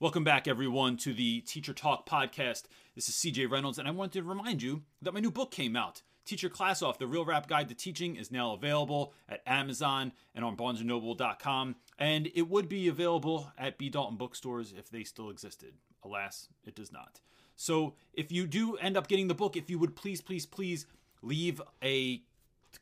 Welcome back, everyone, to the Teacher Talk podcast. This is CJ Reynolds, and I wanted to remind you that my new book came out. Teach Your Class Off, the Real Rap Guide to Teaching, is now available at Amazon and on BarnesandNoble.com, and it would be available at B. Dalton bookstores if they still existed. Alas, it does not. So if you do end up getting the book, if you would please, please, please leave a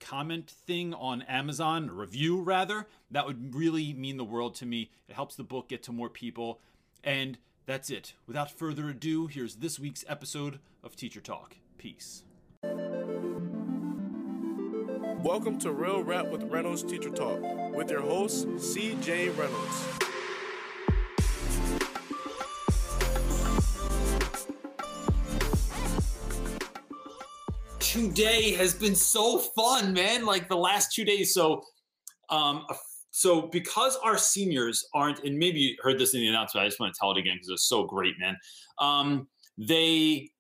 comment thing on Amazon, review rather, that would really mean the world to me. It helps the book get to more people. And that's it. Without further ado, here's this week's episode of Teacher Talk. Peace. Welcome to Real Rap with Reynolds Teacher Talk with your host, CJ Reynolds. Today has been so fun, man. Like the last two days. So, um, so because our seniors aren't, and maybe you heard this in the announcement, I just want to tell it again because it's so great, man. Um, they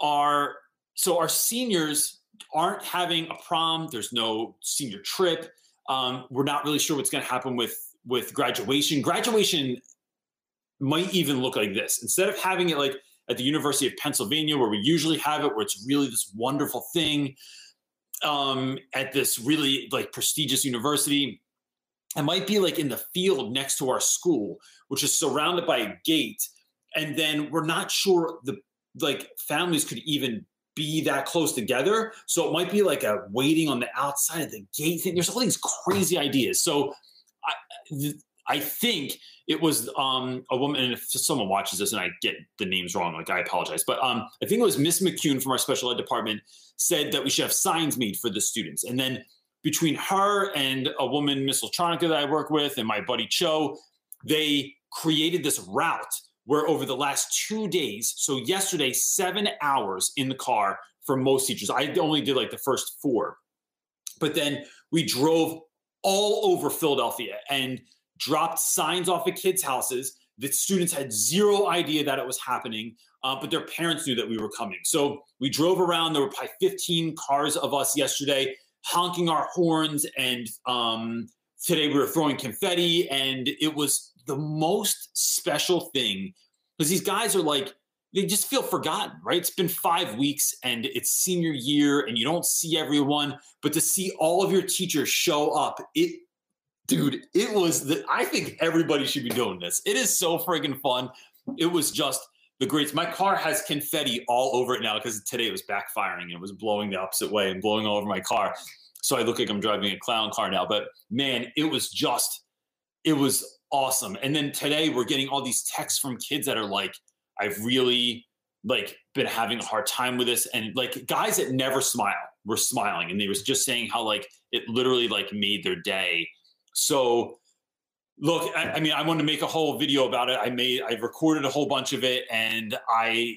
are so our seniors aren't having a prom. There's no senior trip. Um, we're not really sure what's going to happen with with graduation. Graduation might even look like this instead of having it like at the University of Pennsylvania, where we usually have it, where it's really this wonderful thing um, at this really like prestigious university. It might be like in the field next to our school, which is surrounded by a gate. And then we're not sure the like families could even be that close together. So it might be like a waiting on the outside of the gate thing. There's all these crazy ideas. So I, I think it was um, a woman, and if someone watches this and I get the names wrong, like I apologize. But um, I think it was Miss McCune from our special ed department said that we should have signs made for the students. And then between her and a woman, Miss Latronica, that I work with, and my buddy Cho, they created this route where over the last two days, so yesterday, seven hours in the car for most teachers. I only did like the first four. But then we drove all over Philadelphia and dropped signs off at kids' houses. The students had zero idea that it was happening, uh, but their parents knew that we were coming. So we drove around. There were probably 15 cars of us yesterday honking our horns. And um, today we were throwing confetti. And it was the most special thing because these guys are like, they just feel forgotten, right? It's been five weeks and it's senior year and you don't see everyone, but to see all of your teachers show up, it, dude, it was the, I think everybody should be doing this. It is so friggin' fun. It was just the greats. My car has confetti all over it now because today it was backfiring and it was blowing the opposite way and blowing all over my car. So I look like I'm driving a clown car now. But man, it was just, it was awesome. And then today we're getting all these texts from kids that are like, I've really like been having a hard time with this. And like guys that never smile were smiling and they was just saying how like it literally like made their day. So look, I, I mean, I wanted to make a whole video about it. I made, I recorded a whole bunch of it and I,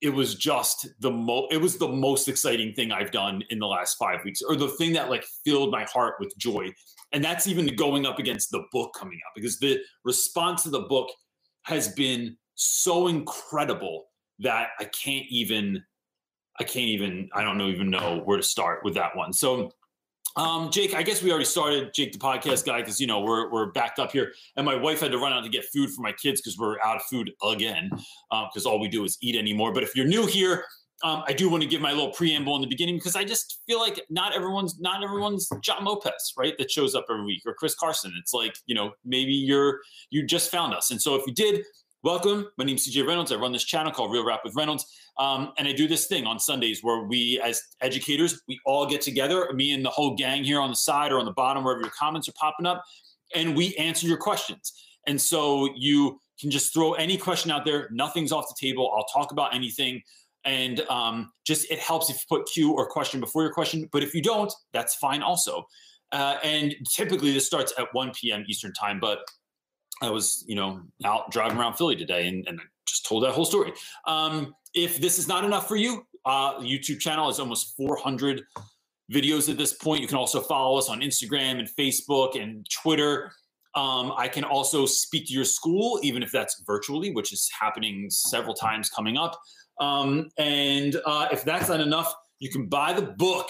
it was just the most, it was the most exciting thing I've done in the last five weeks or the thing that like filled my heart with joy and that's even going up against the book coming out because the response to the book has been so incredible that I can't even I can't even I don't know even know where to start with that one. So um, Jake, I guess we already started Jake the podcast guy because you know we're we're backed up here, and my wife had to run out to get food for my kids because we're out of food again because um, all we do is eat anymore. But if you're new here, um, I do want to give my little preamble in the beginning because I just feel like not everyone's not everyone's John Lopez, right? That shows up every week or Chris Carson. It's like you know maybe you're you just found us, and so if you did, welcome. My name's CJ Reynolds. I run this channel called Real Rap with Reynolds, um, and I do this thing on Sundays where we, as educators, we all get together, me and the whole gang here on the side or on the bottom, wherever your comments are popping up, and we answer your questions. And so you can just throw any question out there. Nothing's off the table. I'll talk about anything and um, just it helps if you put Q or question before your question. But if you don't, that's fine also. Uh, and typically this starts at 1 p.m. Eastern time, but I was, you know, out driving around Philly today and, and I just told that whole story. Um, if this is not enough for you, uh, YouTube channel is almost 400 videos at this point. You can also follow us on Instagram and Facebook and Twitter. Um, I can also speak to your school, even if that's virtually, which is happening several times coming up. Um, and uh, if that's not enough, you can buy the book.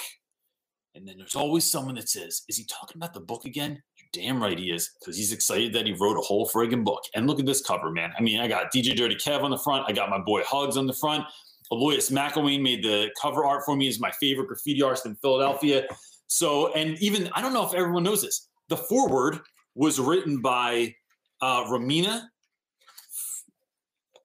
And then there's always someone that says, Is he talking about the book again? Damn right he is, because he's excited that he wrote a whole friggin' book. And look at this cover, man. I mean, I got DJ Dirty Kev on the front. I got my boy Hugs on the front. Aloysius McElwain made the cover art for me. Is my favorite graffiti artist in Philadelphia. So, and even I don't know if everyone knows this. The foreword was written by uh, Romina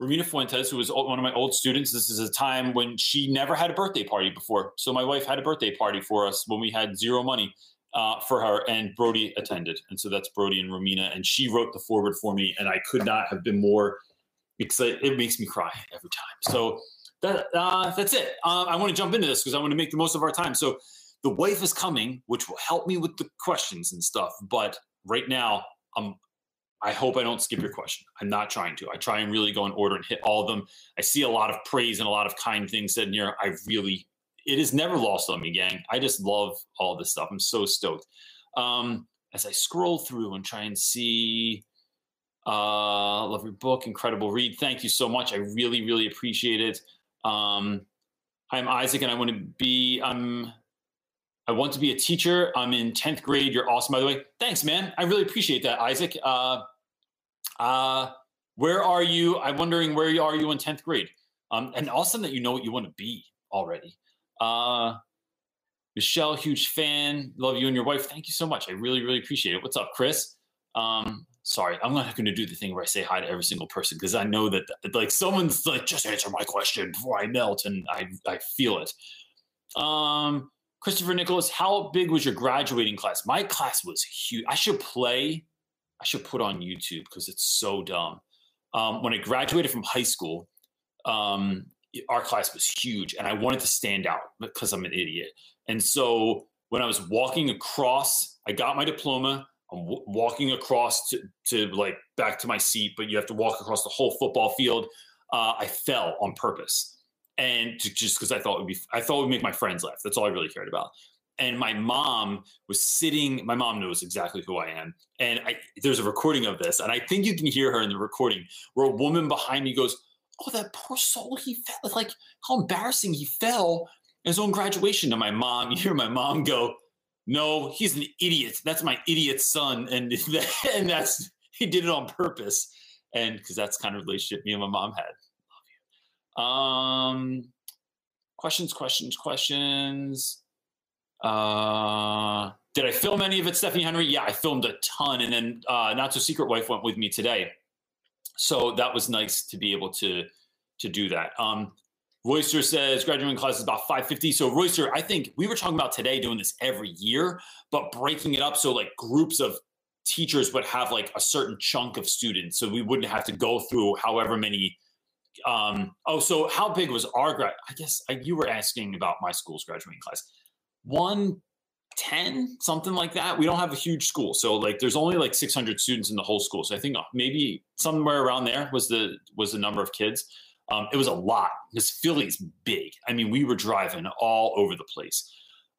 Romina Fuentes, who was one of my old students. This is a time when she never had a birthday party before. So my wife had a birthday party for us when we had zero money uh, for her, and Brody attended. And so that's Brody and Romina, and she wrote the foreword for me, and I could not have been more excited. It makes me cry every time. So that uh, that's it. Uh, I want to jump into this because I want to make the most of our time. So the wife is coming, which will help me with the questions and stuff. But right now, I'm I hope I don't skip your question. I'm not trying to. I try and really go in order and hit all of them. I see a lot of praise and a lot of kind things said in here. I really, it is never lost on me, gang. I just love all this stuff. I'm so stoked. Um, as I scroll through and try and see, uh, love your book, incredible read. Thank you so much. I really, really appreciate it. Um, I'm Isaac, and I want to be. I'm I want to be a teacher. I'm in 10th grade. You're awesome, by the way. Thanks, man. I really appreciate that, Isaac. Uh, uh, where are you? I'm wondering where are you in 10th grade? Um, and awesome that you know what you want to be already. Uh, Michelle, huge fan. Love you and your wife. Thank you so much. I really, really appreciate it. What's up, Chris? Um, sorry, I'm not going to do the thing where I say hi to every single person because I know that like someone's like, just answer my question before I melt, and I I feel it. Um, Christopher Nicholas, how big was your graduating class? My class was huge. I should play, I should put on YouTube because it's so dumb. Um, when I graduated from high school, um, our class was huge and I wanted to stand out because I'm an idiot. And so when I was walking across, I got my diploma. I'm w- walking across to, to like back to my seat, but you have to walk across the whole football field. Uh, I fell on purpose and to, just because I thought it would be, I thought it would make my friends laugh. That's all I really cared about. And my mom was sitting. My mom knows exactly who I am, and I, there's a recording of this, and I think you can hear her in the recording, where a woman behind me goes, "Oh, that poor soul! He fell. Like how embarrassing! He fell in his own graduation." And my mom, you hear my mom go, "No, he's an idiot. That's my idiot son, and and that's he did it on purpose." And because that's kind of relationship me and my mom had. Um, questions, questions, questions. Uh, did I film any of it, Stephanie Henry? Yeah, I filmed a ton, and then uh, Not So Secret Wife went with me today, so that was nice to be able to to do that. Um, Royster says graduating class is about 550. So Royster, I think we were talking about today doing this every year, but breaking it up so like groups of teachers would have like a certain chunk of students, so we wouldn't have to go through however many um, oh, so how big was our grad? I guess I, you were asking about my school's graduating class. One ten, something like that. We don't have a huge school, so like there's only like 600 students in the whole school. So I think maybe somewhere around there was the was the number of kids. Um, it was a lot because Philly's big. I mean, we were driving all over the place.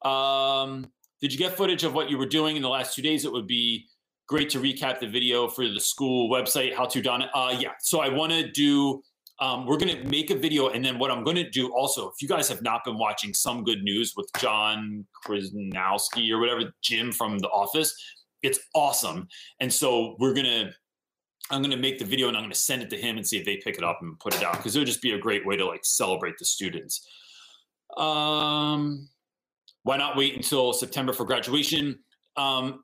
Um, did you get footage of what you were doing in the last two days? It would be great to recap the video for the school website. How to done it? Uh, yeah. So I want to do um, we're going to make a video. And then what I'm going to do also, if you guys have not been watching Some Good News with John Krasinski or whatever, Jim from The Office, it's awesome. And so we're going to, I'm going to make the video and I'm going to send it to him and see if they pick it up and put it out because it would just be a great way to like celebrate the students. Um, why not wait until September for graduation? Um,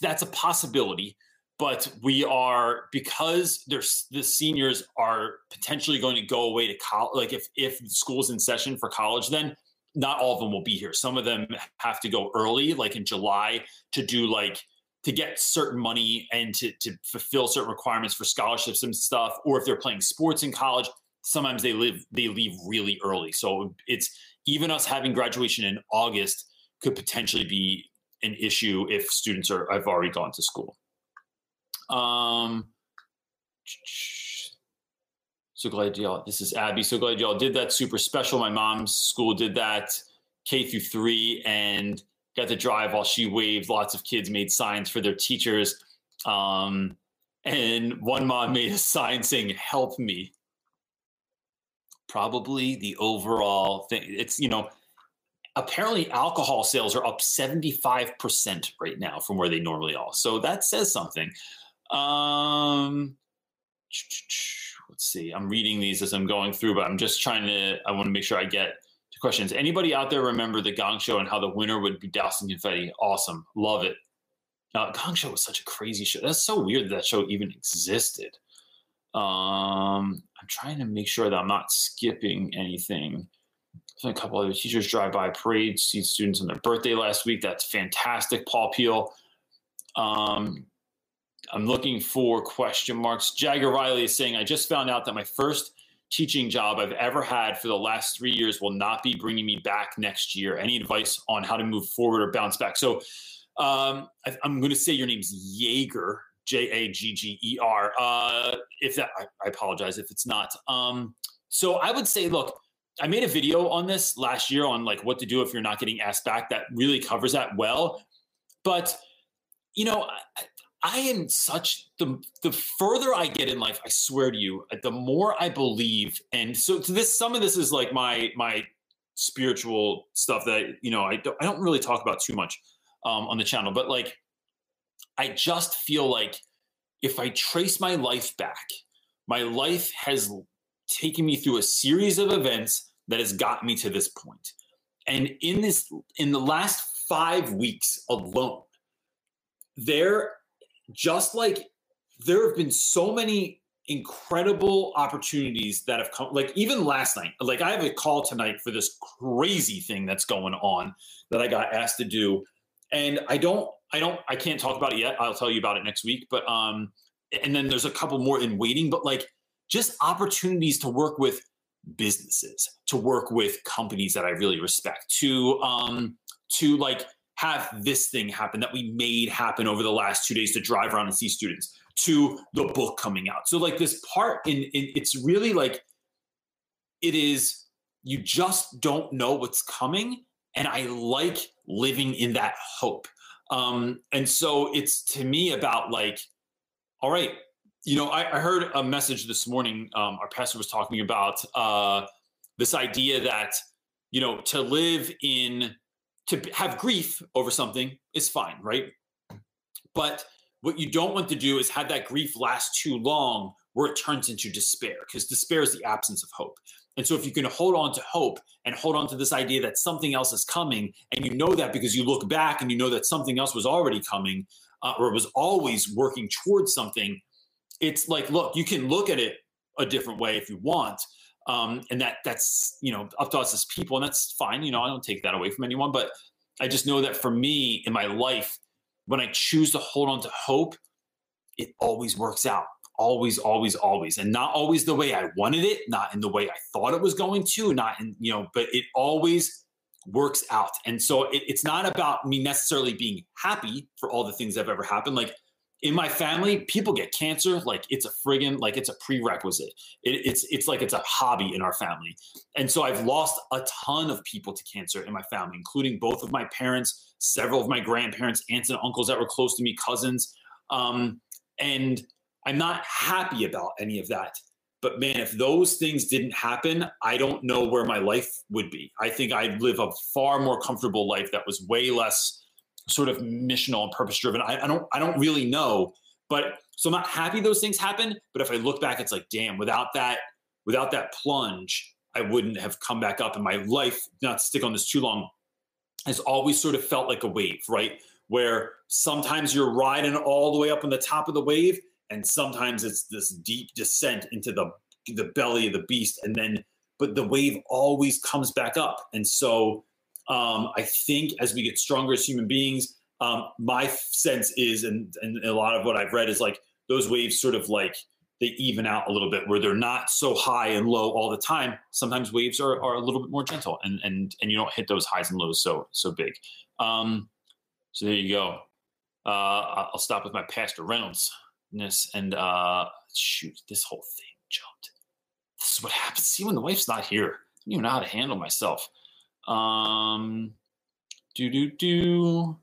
that's a possibility but we are because there's the seniors are potentially going to go away to college like if if school's in session for college then not all of them will be here. Some of them have to go early like in july to do like to get certain money and to, to fulfill certain requirements for scholarships and stuff or if they're playing sports in college sometimes they live they leave really early. So it's even us having graduation in august could potentially be an issue if students are have already gone to school um, so glad y'all. This is Abby. So glad y'all did that. Super special. My mom's school did that K through three, and got to drive while she waved. Lots of kids made signs for their teachers. Um, and one mom made a sign saying "Help me." Probably the overall thing. It's you know apparently alcohol sales are up 75% right now from where they normally are. So that says something. Um, let's see. I'm reading these as I'm going through, but I'm just trying to, I want to make sure I get to questions. Anybody out there remember the Gong Show and how the winner would be dousing confetti? Awesome. Love it. Now, Gong Show was such a crazy show. That's so weird that that show even existed. Um, I'm trying to make sure that I'm not skipping anything. A couple other teachers drive by parade, see students on their birthday last week. That's fantastic, Paul Peel. Um, I'm looking for question marks. Jagger Riley is saying, I just found out that my first teaching job I've ever had for the last three years will not be bringing me back next year. Any advice on how to move forward or bounce back? So um, I, am going to say your name's Jaeger, J A G G E R. Uh, if that, I, I, apologize if it's not. Um, so I would say, look, I made a video on this last year on like what to do if you're not getting asked back. That really covers that well. But you know, I, I am such the the further I get in life, I swear to you, the more I believe. And so to this, some of this is like my my spiritual stuff that you know I don't I don't really talk about too much um, on the channel, but like I just feel like if I trace my life back, my life has taken me through a series of events that has gotten me to this point. And in this, in the last five weeks alone, there just like there have been so many incredible opportunities that have come like even last night like i have a call tonight for this crazy thing that's going on that i got asked to do. And i don't i don't i can't talk about it yet. I'll tell you about it next week. But um and then there's a couple more in waiting. But like just opportunities to work with businesses, to work with companies that I really respect, to um, to like have this thing happen that we made happen over the last two days to drive around and see students, to the book coming out. So like this part in, in it's really like it is you just don't know what's coming, and I like living in that hope. Um, and so it's to me about like, all right, you know, I, I, heard a message this morning. Um, our pastor was talking about uh, this idea that, you know, to live in, to have grief over something is fine, right? But what you don't want to do is have that grief last too long where it turns into despair, because despair is the absence of hope. And so if you can hold on to hope and hold on to this idea that something else is coming, and you know that because you look back and you know that something else was already coming uh, or was always working towards something, it's like, look, you can look at it a different way if you want. Um, and that that's, you know, up to us as people, and that's fine. You know, I don't take that away from anyone, but I just know that for me in my life, when I choose to hold on to hope, it always works out. Always, always, always. And not always the way I wanted it, not in the way I thought it was going to, not in, you know, but it always works out. And so it, it's not about me necessarily being happy for all the things that have ever happened. Like in my family, people get cancer like it's a friggin' like it's a prerequisite. It, it's it's like it's a hobby in our family, and so I've lost a ton of people to cancer in my family, including both of my parents, several of my grandparents, aunts and uncles that were close to me, cousins, um, and I'm not happy about any of that. But man, if those things didn't happen, I don't know where my life would be. I think I'd live a far more comfortable life that was way less sort of missional and purpose driven. I, I don't I don't really know, but so I'm not happy those things happen. But if I look back, it's like, damn, without that without that plunge, I wouldn't have come back up. And my life, not to stick on this too long, has always sort of felt like a wave, right? Where sometimes you're riding all the way up on the top of the wave, and sometimes it's this deep descent into the the belly of the beast, and then but the wave always comes back up. And so um, I think as we get stronger as human beings, um, my sense is, and, and a lot of what I've read is like those waves sort of like they even out a little bit where they're not so high and low all the time. Sometimes waves are, are a little bit more gentle and, and, and you don't hit those highs and lows so, so big. Um, so there you go. Uh, I'll stop with my Pastor Reynolds and uh, shoot, this whole thing jumped. This is what happens. See, when the wife's not here, I know how to handle myself. Um, do do do.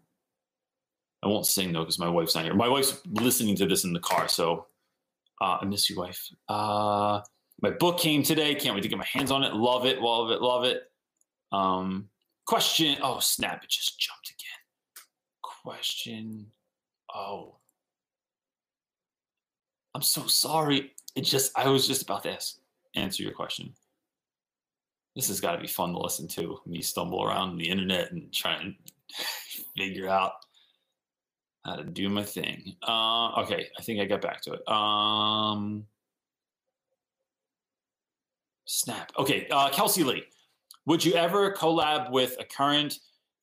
I won't sing though because my wife's not here. My wife's listening to this in the car, so uh, I miss you, wife. Uh, my book came today. Can't wait to get my hands on it. Love it, love it, love it. Um, question. Oh, snap. It just jumped again. Question. Oh. I'm so sorry. It just, I was just about to ask, answer your question. This has got to be fun to listen to. Me stumble around the internet and try and figure out how to do my thing. Uh, okay, I think I got back to it. Um, snap. Okay, uh, Kelsey Lee. Would you ever collab with a current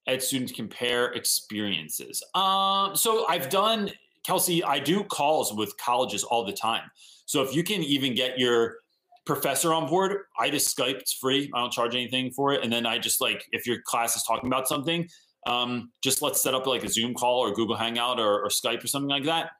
ed student to compare experiences? Um, so I've done Kelsey. I do calls with colleges all the time. So if you can even get your professor on board, I just Skype. It's free. I don't charge anything for it. And then I just like if your class is talking about something, um, just let's set up like a Zoom call or Google Hangout or, or Skype or something like that.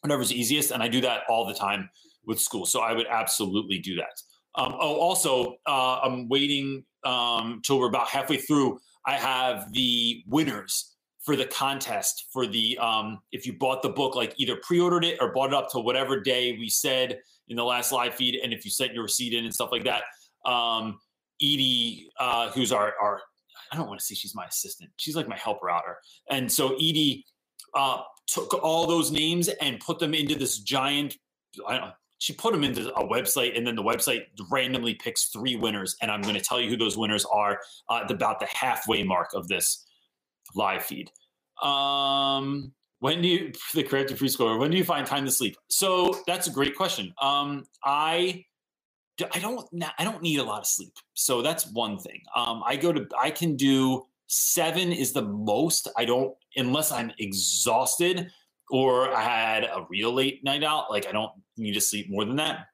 Whatever's easiest. And I do that all the time with school. So I would absolutely do that. Um, oh, also, uh, I'm waiting um, till we're about halfway through. I have the winners for the contest for the um, if you bought the book, like either pre-ordered it or bought it up to whatever day we said in the last live feed, and if you sent your receipt in and stuff like that. Um, Edie, uh, who's our our I don't want to say she's my assistant. She's like my helper outer. And so Edie uh, took all those names and put them into this giant. I don't. She put them into a website, and then the website randomly picks three winners. And I'm going to tell you who those winners are uh, at about the halfway mark of this live feed. Um, when do you the corrective free score? When do you find time to sleep? So that's a great question. Um, I I don't I don't need a lot of sleep. So that's one thing. Um, I go to I can do seven is the most. I don't unless I'm exhausted or I had a real late night out. Like I don't need to sleep more than that.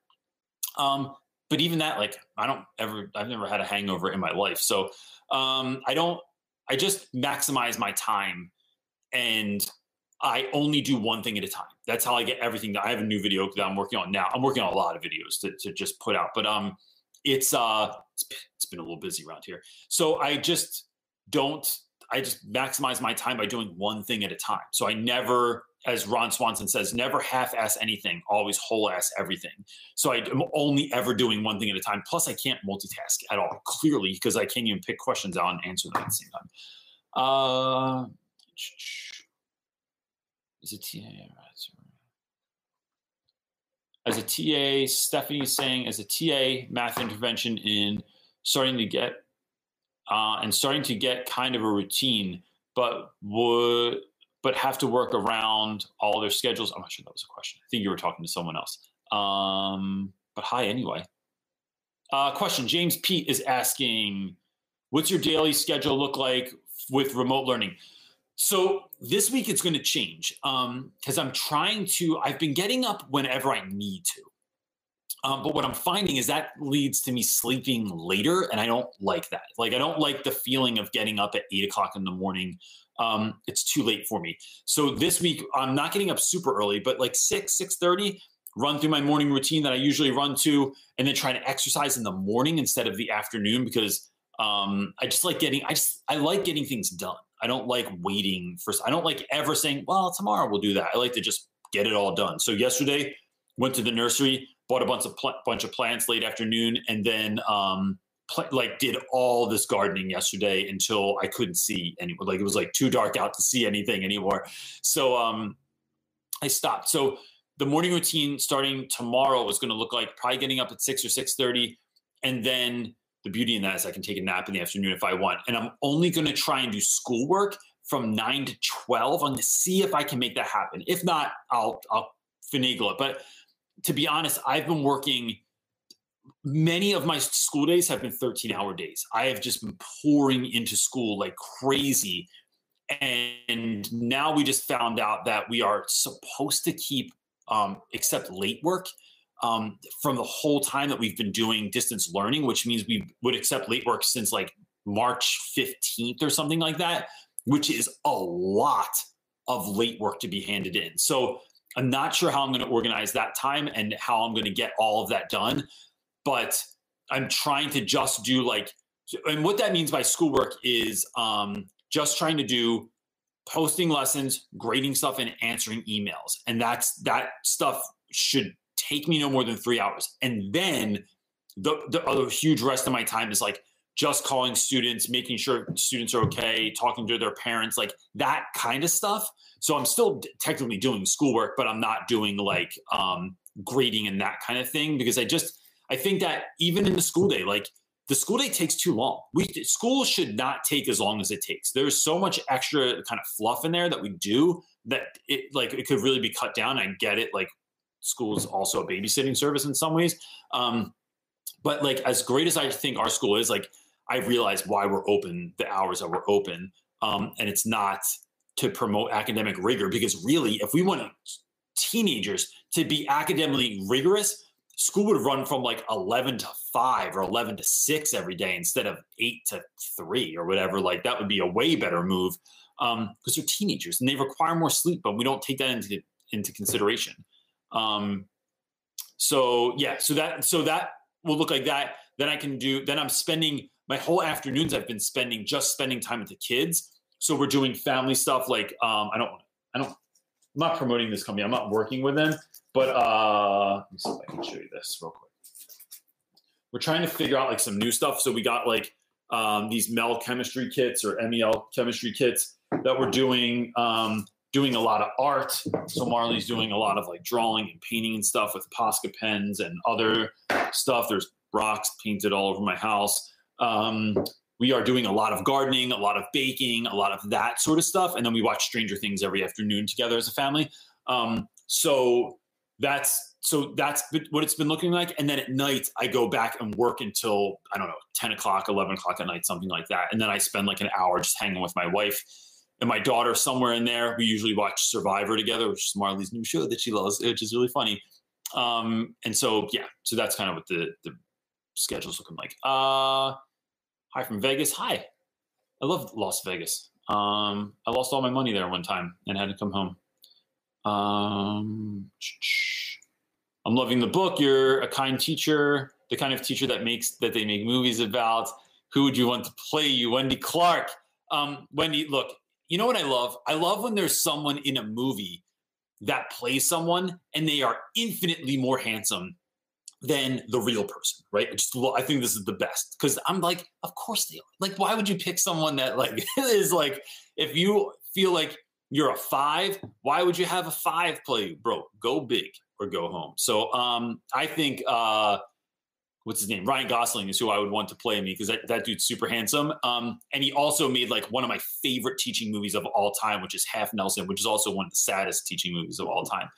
Um, but even that, like I don't ever I've never had a hangover in my life. So um, I don't I just maximize my time and I only do one thing at a time. That's how I get everything. That I have a new video that I'm working on now. I'm working on a lot of videos to, to just put out, but um, it's uh, it's it's been a little busy around here. So I just don't. I just maximize my time by doing one thing at a time. So I never, as Ron Swanson says, never half-ass anything, always whole-ass everything. So I'm only ever doing one thing at a time. Plus, I can't multitask at all, clearly, because I can't even pick questions out and answer them at the same time. Uh, as a TA. As a TA, Stephanie is saying, as a TA, math intervention in starting to get uh, and starting to get kind of a routine, but would but have to work around all their schedules. I'm not sure that was a question. I think you were talking to someone else. Um, but hi anyway. Uh, question: James Pete is asking, "What's your daily schedule look like with remote learning?" So this week it's going to change because um, I'm trying to. I've been getting up whenever I need to, um, but what I'm finding is that leads to me sleeping later, and I don't like that. Like I don't like the feeling of getting up at eight o'clock in the morning. Um, it's too late for me. So this week I'm not getting up super early, but like six six thirty. Run through my morning routine that I usually run to, and then try to exercise in the morning instead of the afternoon because um, I just like getting. I just I like getting things done. I don't like waiting for. I don't like ever saying, "Well, tomorrow we'll do that." I like to just get it all done. So yesterday, went to the nursery, bought a bunch of pl- bunch of plants late afternoon, and then um, like did all this gardening yesterday until I couldn't see anymore. Like it was like too dark out to see anything anymore. So um, I stopped. So the morning routine starting tomorrow is going to look like probably getting up at six or six thirty, and then the beauty in that is I can take a nap in the afternoon if I want. And I'm only going to try and do schoolwork from 9 to 12 I'm going to see if I can make that happen. If not, I'll I'll finagle it. But to be honest, I've been working many of my school days have been 13 hour days. I have just been pouring into school like crazy. And now we just found out that we are supposed to keep um, except late work um, from the whole time that we've been doing distance learning, which means we would accept late work since like March 15th or something like that, which is a lot of late work to be handed in. So I'm not sure how I'm going to organize that time and how I'm going to get all of that done, but I'm trying to just do like, and what that means by schoolwork is um, just trying to do posting lessons, grading stuff, and answering emails. And that's that stuff should take me no more than three hours. And then the, the other huge rest of my time is like just calling students, making sure students are okay, talking to their parents, like that kind of stuff. So I'm still technically doing schoolwork, but I'm not doing like um, grading and that kind of thing because I just I think that even in the school day, like the school day takes too long. We school should not take as long as it takes. There's so much extra kind of fluff in there that we do that it like it could really be cut down. I get it, like school is also a babysitting service in some ways. Um, but like as great as I think our school is, like I realize why we're open the hours that we're open. Um, and it's not to promote academic rigor because really, if we want teenagers to be academically rigorous, school would run from like 11 to 5 or 11 to 6 every day instead of 8 to 3 or whatever. Like that would be a way better move because um, they're teenagers and they require more sleep, but we don't take that into, into consideration. Um, so yeah, so that, so that will look like that. Then I can do, then I'm spending my whole afternoons I've been spending just spending time with the kids. So we're doing family stuff. Like, um, I don't, I don't, I'm not promoting this company. I'm not working with them, but uh, let me see if I can show you this real quick. We're trying to figure out like some new stuff. So we got like um, these MEL chemistry kits or MEL chemistry kits that we're doing. Um, doing a lot of art. So Marley's doing a lot of like drawing and painting and stuff with Posca pens and other stuff. There's rocks painted all over my house. Um, we are doing a lot of gardening, a lot of baking, a lot of that sort of stuff. And then we watch Stranger Things every afternoon together as a family. Um, so that's so that's what it's been looking like. And then at night, I go back and work until I don't know, 10 o'clock, 11 o'clock at night, something like that. And then I spend like an hour just hanging with my wife and my daughter somewhere in there. We usually watch Survivor together, which is Marley's new show that she loves, which is really funny. Um, and so yeah, so that's kind of what the the schedule's looking like. Uh Hi from Vegas. Hi. I love Las Vegas. Um, I lost all my money there one time and had to come home. Um, I'm loving the book. You're a kind teacher, the kind of teacher that makes that they make movies about. Who would you want to play you? Wendy Clark. Um, Wendy, look, you know what I love? I love when there's someone in a movie that plays someone and they are infinitely more handsome than the real person, right? I just I think this is the best because I'm like, of course they are. Like, why would you pick someone that like is like if you feel like you're a five, why would you have a five play? Bro, go big or go home. So um I think uh what's his name? Ryan Gosling is who I would want to play me because that, that dude's super handsome. Um, and he also made like one of my favorite teaching movies of all time, which is Half Nelson, which is also one of the saddest teaching movies of all time.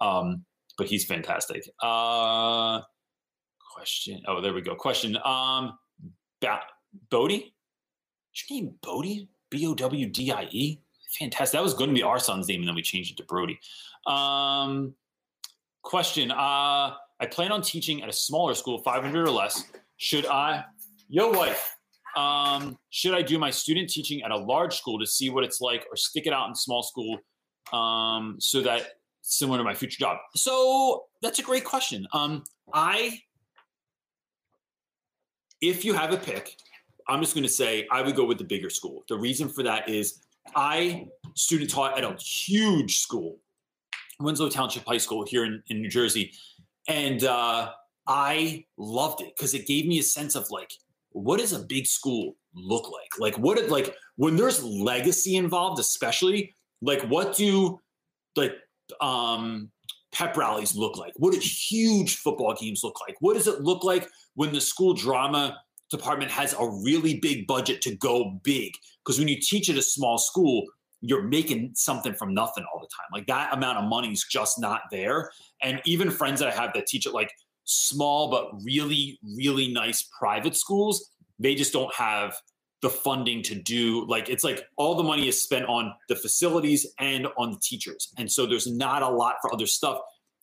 Um, but he's fantastic. Uh, question. Oh, there we go. Question. Um, ba- Bodie? Is your name Bodie? B O W D I E? Fantastic. That was going to be our son's name, and then we changed it to Brody. Um, question. Uh, I plan on teaching at a smaller school, 500 or less. Should I, yo, wife, um, should I do my student teaching at a large school to see what it's like or stick it out in small school um, so that similar to my future job? So that's a great question. Um, I, if you have a pick, I'm just going to say I would go with the bigger school. The reason for that is I student taught at a huge school, Winslow Township High School here in, in New Jersey. And uh, I loved it because it gave me a sense of like, what does a big school look like? Like, what, it, like, when there's legacy involved, especially, like, what do, like, um, pep rallies look like? What do huge football games look like? What does it look like when the school drama department has a really big budget to go big? Because when you teach at a small school, you're making something from nothing all the time. Like that amount of money is just not there. And even friends that I have that teach at like small but really, really nice private schools, they just don't have the funding to do like it's like all the money is spent on the facilities and on the teachers and so there's not a lot for other stuff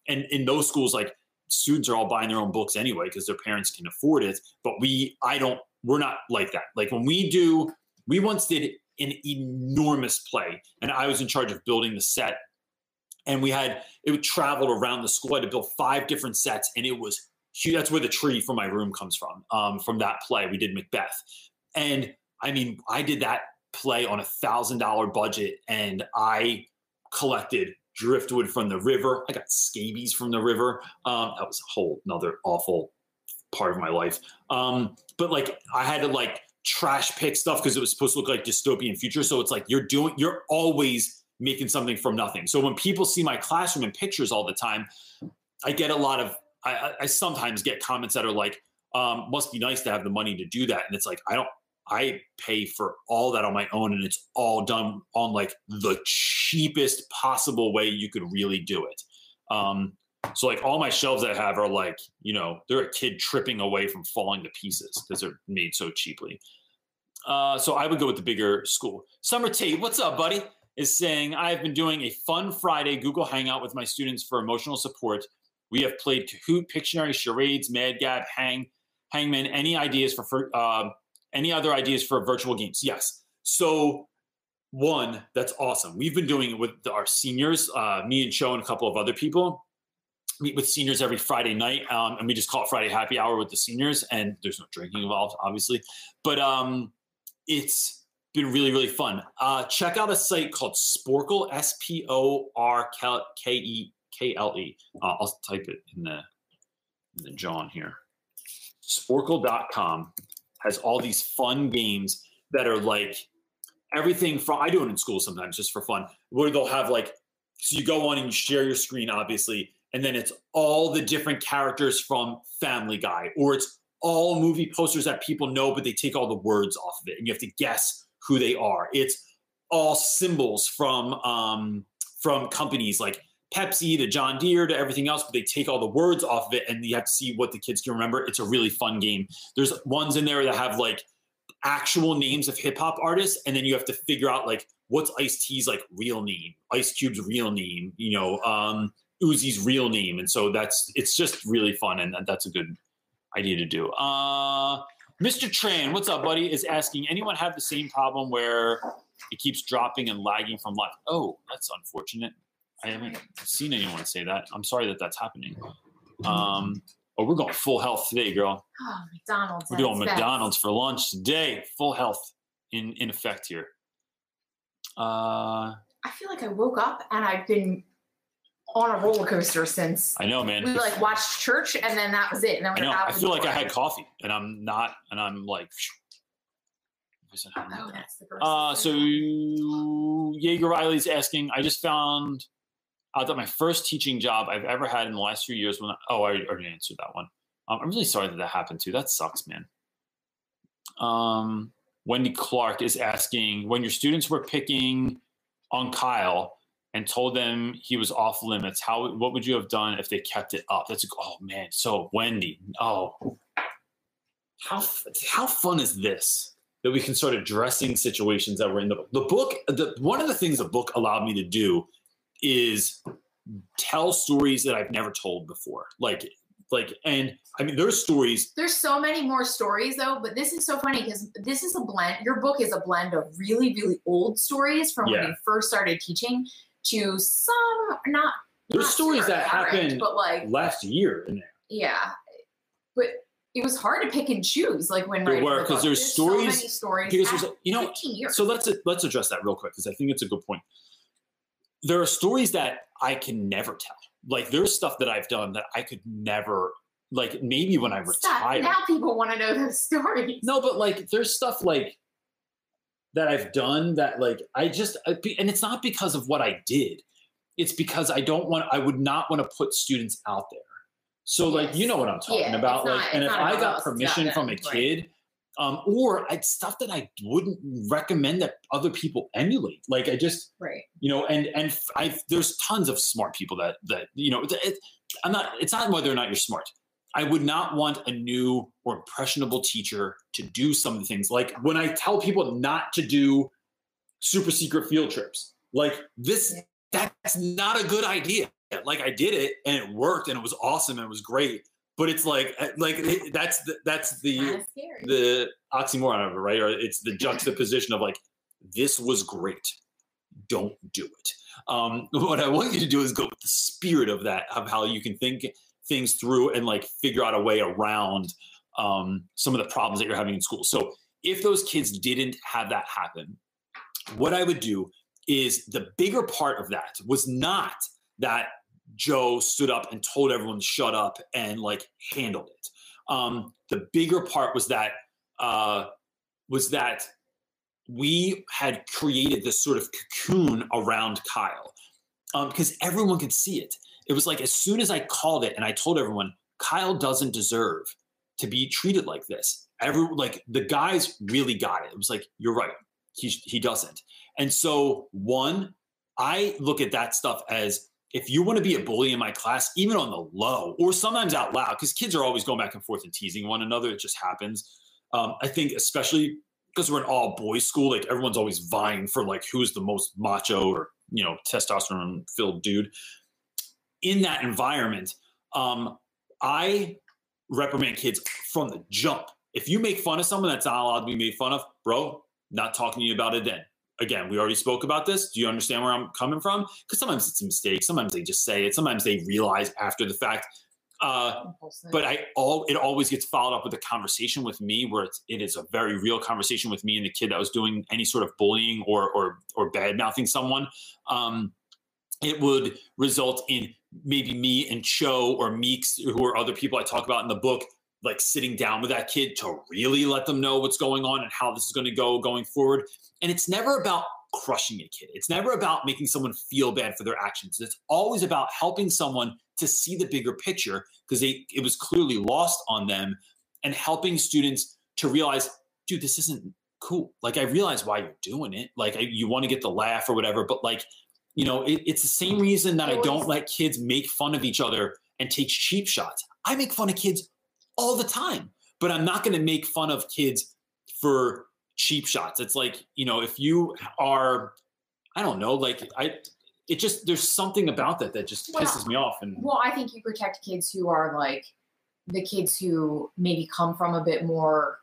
and in those schools like students are all buying their own books anyway because their parents can afford it but we i don't we're not like that like when we do we once did an enormous play and i was in charge of building the set and we had it traveled around the school i had to build five different sets and it was huge that's where the tree for my room comes from um, from that play we did macbeth and I mean, I did that play on a thousand dollar budget and I collected driftwood from the river. I got scabies from the river. Um, that was a whole another awful part of my life. Um, but like I had to like trash pick stuff because it was supposed to look like dystopian future. So it's like you're doing, you're always making something from nothing. So when people see my classroom in pictures all the time, I get a lot of, I, I sometimes get comments that are like, um, must be nice to have the money to do that. And it's like, I don't, I pay for all that on my own and it's all done on like the cheapest possible way you could really do it. Um, so like all my shelves I have are like, you know, they're a kid tripping away from falling to pieces because they're made so cheaply. Uh, so I would go with the bigger school. Summer Tate, what's up, buddy? Is saying I've been doing a fun Friday Google Hangout with my students for emotional support. We have played Kahoot, Pictionary, charades, Mad Gab, Hang, Hangman. Any ideas for, uh, any other ideas for virtual games? Yes. So one, that's awesome. We've been doing it with our seniors, uh, me and Cho and a couple of other people meet with seniors every Friday night, um, and we just call it Friday Happy Hour with the seniors. And there's no drinking involved, obviously, but um, it's been really really fun. Uh, check out a site called Sporcle, S P O R K E K L E. Uh, I'll type it in the in the John here. Sporcle.com has all these fun games that are like everything from I do it in school sometimes just for fun, where they'll have like so you go on and you share your screen, obviously, and then it's all the different characters from Family Guy, or it's all movie posters that people know, but they take all the words off of it, and you have to guess who they are. It's all symbols from um, from companies like Pepsi to John Deere to everything else, but they take all the words off of it, and you have to see what the kids can remember. It's a really fun game. There's ones in there that have like actual names of hip hop artists, and then you have to figure out like what's Ice T's like real name, Ice Cube's real name, you know, um, Uzi's real name, and so that's it's just really fun, and that's a good idea to do. Uh, Mr. Tran, what's up, buddy? Is asking anyone have the same problem where it keeps dropping and lagging from live? Oh, that's unfortunate. I haven't seen anyone say that. I'm sorry that that's happening. Um, oh, we're going full health today, girl. Oh, McDonald's. We're doing McDonald's for lunch today. Full health in in effect here. Uh, I feel like I woke up and I've been on a roller coaster since. I know, man. We like watched church and then that was it. And then I know. I feel like I had coffee and I'm not, and I'm like. Oh, that's the uh, so Jaeger Riley's asking. I just found out that my first teaching job I've ever had in the last few years. When I, oh, I already answered that one. Um, I'm really sorry that that happened too. That sucks, man. Um, Wendy Clark is asking when your students were picking on Kyle and told them he was off limits, how what would you have done if they kept it up? That's oh man, so Wendy, oh, how how fun is this that we can start addressing situations that were in the book? The book, the one of the things the book allowed me to do is tell stories that I've never told before, like like and i mean there's stories there's so many more stories though but this is so funny because this is a blend your book is a blend of really really old stories from yeah. when you first started teaching to some not. There's not stories that happened, but like last year in there. Yeah, but it was hard to pick and choose. Like when there were because the there's, there's, stories. So stories you know, so let's let's address that real quick because I think it's a good point. There are stories that I can never tell. Like there's stuff that I've done that I could never like maybe when I retire. Now people want to know those stories. No, but like there's stuff like that I've done that like I just and it's not because of what I did. It's because I don't want I would not want to put students out there. So like you know what I'm talking yeah, about like not, and if I got permission from a kid um or I, stuff that I wouldn't recommend that other people emulate. Like I just right. You know and and I there's tons of smart people that that you know it, I'm not it's not whether or not you're smart. I would not want a new or impressionable teacher to do some of the things. Like when I tell people not to do super secret field trips, like this, that's not a good idea. Like I did it and it worked and it was awesome and it was great. But it's like, uh, like that's the, that's the the oxymoron of it, right? Or it's the juxtaposition of like, this was great. Don't do it. Um, what I want you to do is go with the spirit of that, of how you can think things through and like figure out a way around um, some of the problems that you're having in school. So if those kids didn't have that happen, what I would do is the bigger part of that was not that Joe stood up and told everyone to shut up and like handled it. Um, the bigger part was that uh, was that we had created this sort of cocoon around Kyle because um, everyone could see it. It was like as soon as I called it and I told everyone, Kyle doesn't deserve to be treated like this. Every like the guys really got it. It was like, you're right. He he doesn't. And so one, I look at that stuff as if you want to be a bully in my class, even on the low or sometimes out loud, because kids are always going back and forth and teasing one another. It just happens. Um, I think especially because we're an all boys school, like everyone's always vying for like who's the most macho or you know testosterone filled dude. In that environment, um, I reprimand kids from the jump. If you make fun of someone that's not allowed to be made fun of, bro, not talking to you about it then. Again, we already spoke about this. Do you understand where I'm coming from? Because sometimes it's a mistake. Sometimes they just say it. Sometimes they realize after the fact. Uh, but I all it always gets followed up with a conversation with me where it's, it is a very real conversation with me and the kid that was doing any sort of bullying or or or bad mouthing someone. Um, it would result in maybe me and Cho or Meeks, who are other people I talk about in the book, like sitting down with that kid to really let them know what's going on and how this is going to go going forward. And it's never about crushing a kid. It's never about making someone feel bad for their actions. It's always about helping someone to see the bigger picture because it was clearly lost on them and helping students to realize, dude, this isn't cool. Like I realize why you're doing it. Like I, you want to get the laugh or whatever, but like you know, it, it's the same reason that I don't let kids make fun of each other and take cheap shots. I make fun of kids all the time, but I'm not going to make fun of kids for cheap shots. It's like, you know, if you are, I don't know, like I, it just, there's something about that that just well, pisses me off. And well, I think you protect kids who are like the kids who maybe come from a bit more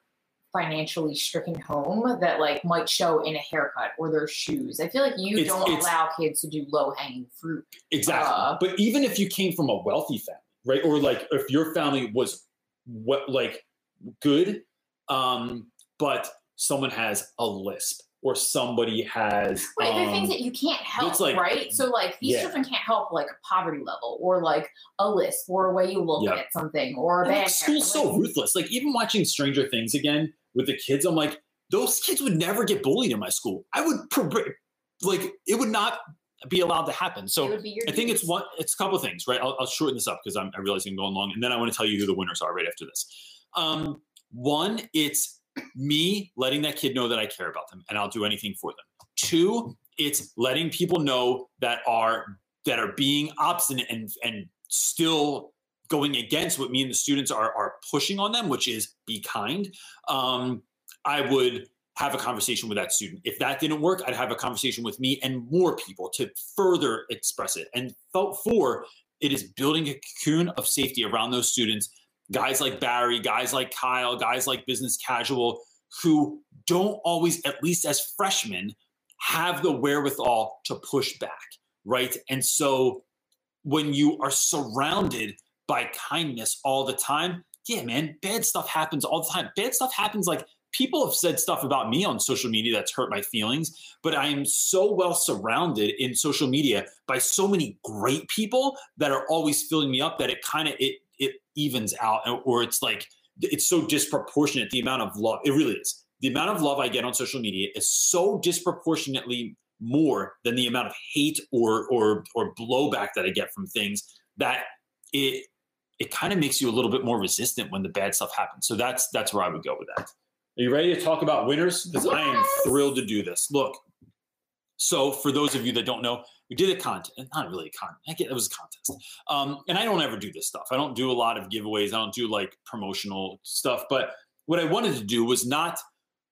financially stricken home that like might show in a haircut or their shoes. I feel like you it's, don't it's, allow kids to do low hanging fruit. Exactly. Uh, but even if you came from a wealthy family, right? Or like if your family was what like good, um, but someone has a lisp or somebody has right um, things that you can't help like, right so like these yeah. children can't help like a poverty level or like a list or a way you look at something or a bad school's so ruthless like even watching stranger things again with the kids, I'm like, those kids would never get bullied in my school. I would like it would not be allowed to happen. So I think it's one, it's a couple of things, right? I'll, I'll shorten this up because I'm I realize I'm going long, and then I want to tell you who the winners are right after this. Um, one, it's me letting that kid know that I care about them and I'll do anything for them. Two, it's letting people know that are that are being obstinate and and still going against what me and the students are are pushing on them, which is be kind. Um, I would have a conversation with that student. If that didn't work, I'd have a conversation with me and more people to further express it. And felt four, it is building a cocoon of safety around those students, guys like Barry, guys like Kyle, guys like Business Casual, who don't always, at least as freshmen, have the wherewithal to push back, right? And so when you are surrounded by kindness all the time. Yeah, man, bad stuff happens all the time. Bad stuff happens like people have said stuff about me on social media that's hurt my feelings, but I am so well surrounded in social media by so many great people that are always filling me up that it kind of it evens out or it's like it's so disproportionate the amount of love. It really is. The amount of love I get on social media is so disproportionately more than the amount of hate or or or blowback that I get from things that it it kind of makes you a little bit more resistant when the bad stuff happens. So that's that's where I would go with that. Are you ready to talk about winners? Because yes. I am thrilled to do this. Look, so for those of you that don't know, we did a contest. Not really a contest. It was a contest. Um, and I don't ever do this stuff. I don't do a lot of giveaways. I don't do like promotional stuff. But what I wanted to do was not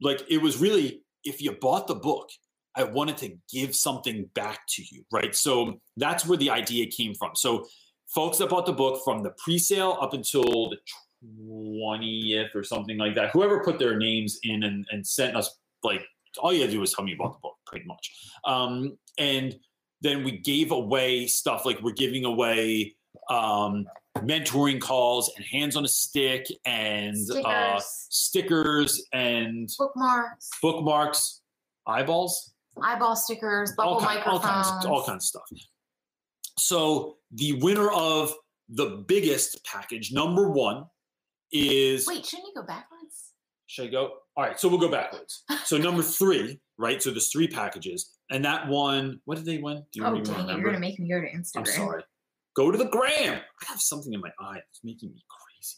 like it was really if you bought the book, I wanted to give something back to you, right? So that's where the idea came from. So folks that bought the book from the pre-sale up until the 20th or something like that, whoever put their names in and, and sent us like all you had to do was tell me about the book pretty much. Um, and then we gave away stuff like we're giving away um, mentoring calls and hands on a stick and stickers, uh, stickers and bookmarks, bookmarks, eyeballs, eyeball stickers, bubble all kind, microphones, all kinds, all kinds of stuff. So the winner of the biggest package, number one, is Wait, shouldn't you go backwards? should I go? All right, so we'll go backwards. So number three, right? So there's three packages, and that one, what did they win? Do you Oh, dang remember? You're to make me go to Instagram. I'm sorry. Go to the gram. I have something in my eye. It's making me crazy.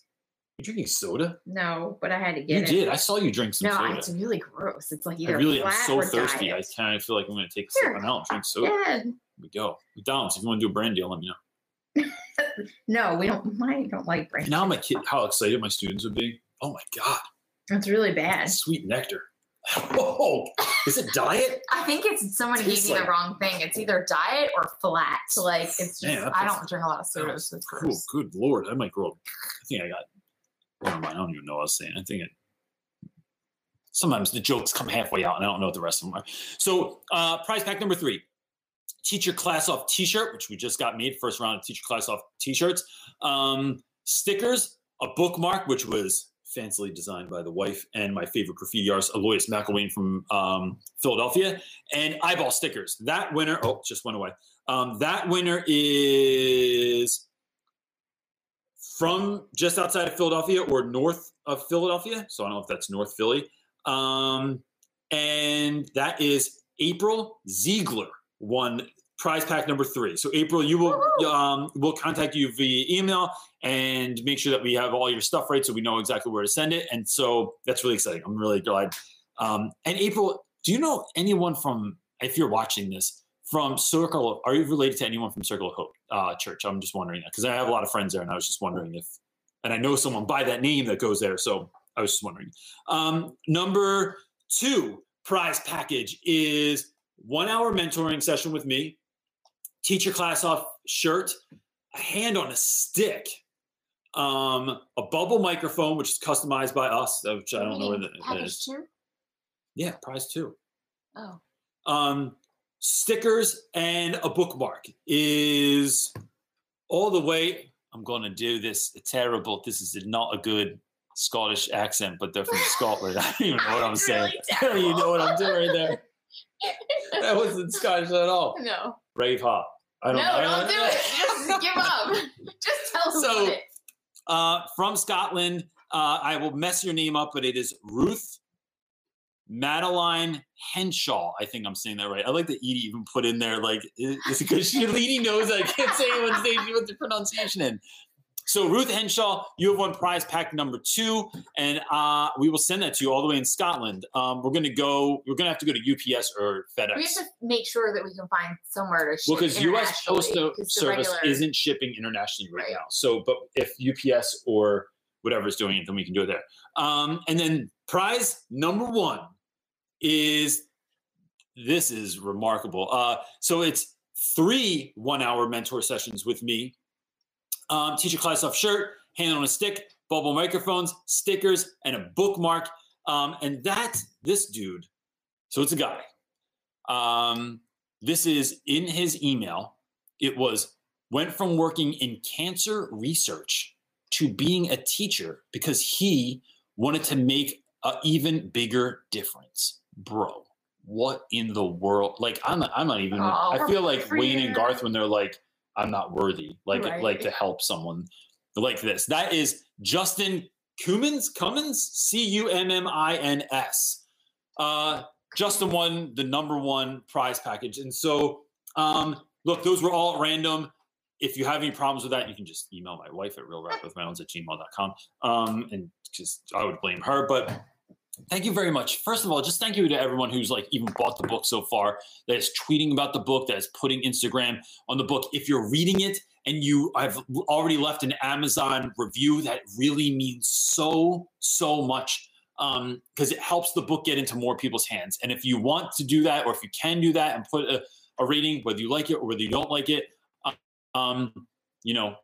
You drinking soda? No, but I had to You get it. You did. I saw you drink some No, soda. it's really gross. It's like I either really am so thirsty. diet. I kind of feel like I'm going to take a sip Here. right now and drink soda. Yeah. Here we go. McDonald's, if you want to do a brand deal, let me know. No, we don't. I don't like brand. Now my kid, how excited my students would be. Oh my God. that's really bad. Sweet nectar. Whoa. Is it diet? I think it's someone gave you like- the wrong thing. It's either diet or flat. Like it's just Man, I don't drink a lot of sodas. So it's Cool. gross. Good Lord. I might grow up. I think I got, never mind. I don't even know what I was saying. I think it, sometimes the jokes come halfway out and I don't know what the rest of them are. So, uh, prize pack number three Teach Your Class Off t shirt, which we just got made, first round of Teach Your Class Off t shirts, um, stickers, a bookmark, which was fancily designed by the wife and my favorite graffiti artist, Aloysius McElwain from um, Philadelphia, and eyeball stickers. That winner, oh, just went away. Um, that winner is from just outside of Philadelphia or north of Philadelphia. So I don't know if that's North Philly. Um, and that is April Ziegler won prize pack number three. So April, you will um, we'll contact you via email and make sure that we have all your stuff right, so we know exactly where to send it. And so that's really exciting. I'm really glad. Um, and April, do you know anyone from? If you're watching this from Circle, are you related to anyone from Circle of Hope uh, Church? I'm just wondering that because I have a lot of friends there, and I was just wondering if, and I know someone by that name that goes there, so I was just wondering. Um, number two prize package is one hour mentoring session with me, Teach Your Class Off shirt, a hand on a stick, um, a bubble microphone, which is customized by us, which I don't know it Package is. two? Yeah, prize two. Oh. Um, stickers and a bookmark is all the way. I'm going to do this terrible. This is not a good Scottish accent, but they're from Scotland. I don't even know what I'm It's saying. really you know what I'm doing right there. That wasn't Scottish at all. No. Braveheart. I No, don't, I don't do it. Just give up. Just tell So- someone it. Uh, from Scotland, uh, I will mess your name up, but it is Ruth Madeline Henshaw. I think I'm saying that right. I like that Edie even put in there, like, it's because she Edie knows I can't say anyone's name. She put the pronunciation in. So Ruth Henshaw, you have won prize pack number two, and uh, we will send that to you all the way in Scotland. Um, we're gonna go. We're gonna have to go to UPS or FedEx. We have to make sure that we can find somewhere to ship Well, because U.S. Postal internationally, 'cause the Service regular- isn't shipping internationally right, Right. now. So, but if UPS or whatever is doing it, then we can do it there. Um, and then prize number one is this is remarkable. Uh, so it's three one-hour mentor sessions with me. Um, Teach Your Class Off shirt, hand on a stick, bubble microphones, stickers, and a bookmark. Um, and that this dude, so it's a guy. Um, this is in his email. It was went from working in cancer research to being a teacher because he wanted to make an even bigger difference. Bro, what in the world? Like I'm not, I'm not even Oh, I feel like Wayne and. Garth when they're like, I'm not worthy. Like Right. like to help someone like this. That is Justin Cummins, Cummins, C U M M I N S. Uh, Justin won the number one prize package. And so, um, look, those were all at random. If you have any problems with that, you can just email my wife at realrapwithmountains at gmail.com. Um, and just, I would blame her. But thank you very much. First of all, just thank you to everyone who's like even bought the book so far, that is tweeting about the book, that is putting Instagram on the book. If you're reading it and you have already left an Amazon review, that really means so, so much um because it helps the book get into more people's hands and if you want to do that or if you can do that and put a, a rating whether you like it or whether you don't like it um you know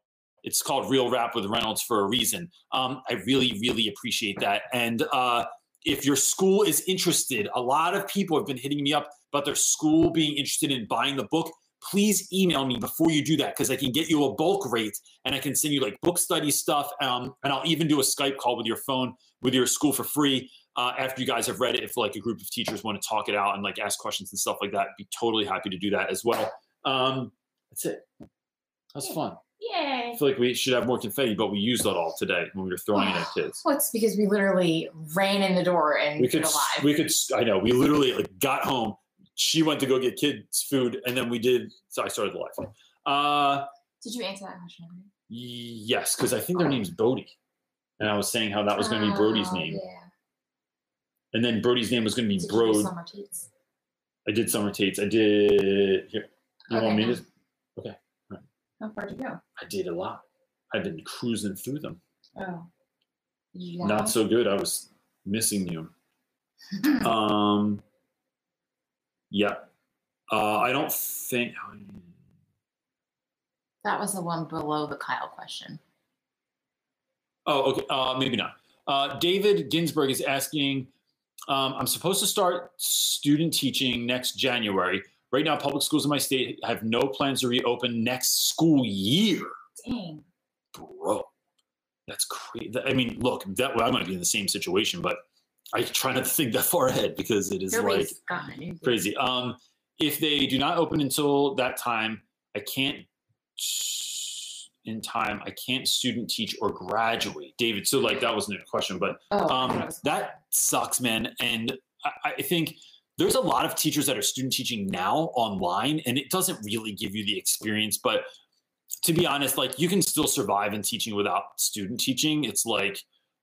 it's called real rap with reynolds for a reason um i really really appreciate that and uh if your school is interested a lot of people have been hitting me up about their school being interested in buying the book please email me before you do that because i can get you a bulk rate and i can send you like book study stuff um, and i'll even do a skype call with your phone with your school for free uh, after you guys have read it. If like a group of teachers want to talk it out and like ask questions and stuff like that, be totally happy to do that as well. Um, that's it. That's fun. Yay. I feel like we should have more confetti, but we used it all today when we were throwing it at kids. Well, it's because we literally ran in the door and We could, alive. we could. I know. We literally like got home. She went to go get kids food, and then we did. So I started the live. Uh, Did you answer that question? yes, because I think their name's Bodie, and I was saying how that was going to be Brody's Oh, name, Yeah. and then Brody's name was going to be Did Brode. summer teats? I did summer Tates. I did here. You Okay, want me to? How far did you go? I did a lot. I've been cruising through them. Oh. Did you Not so good. I was missing you. Um. Yeah. Uh, I don't think. that was the one below the Kyle question. Oh, okay. Uh, maybe not. Uh, David Ginsburg is asking. Um, I'm supposed to start student teaching next January. Right now, public schools in my state have no plans to reopen next school year. Dang. bro, that's crazy. I mean, look, that I might be in the same situation, but I try not to think that far ahead because it is like crazy. Um, if they do not open until that time, I can't in time. I can't student teach or graduate, David. So like that wasn't a question, but Oh, um, that sucks, man. And I, I think there's a lot of teachers that are student teaching now online, and it doesn't really give you the experience. But to be honest, like you can still survive in teaching without student teaching. It's like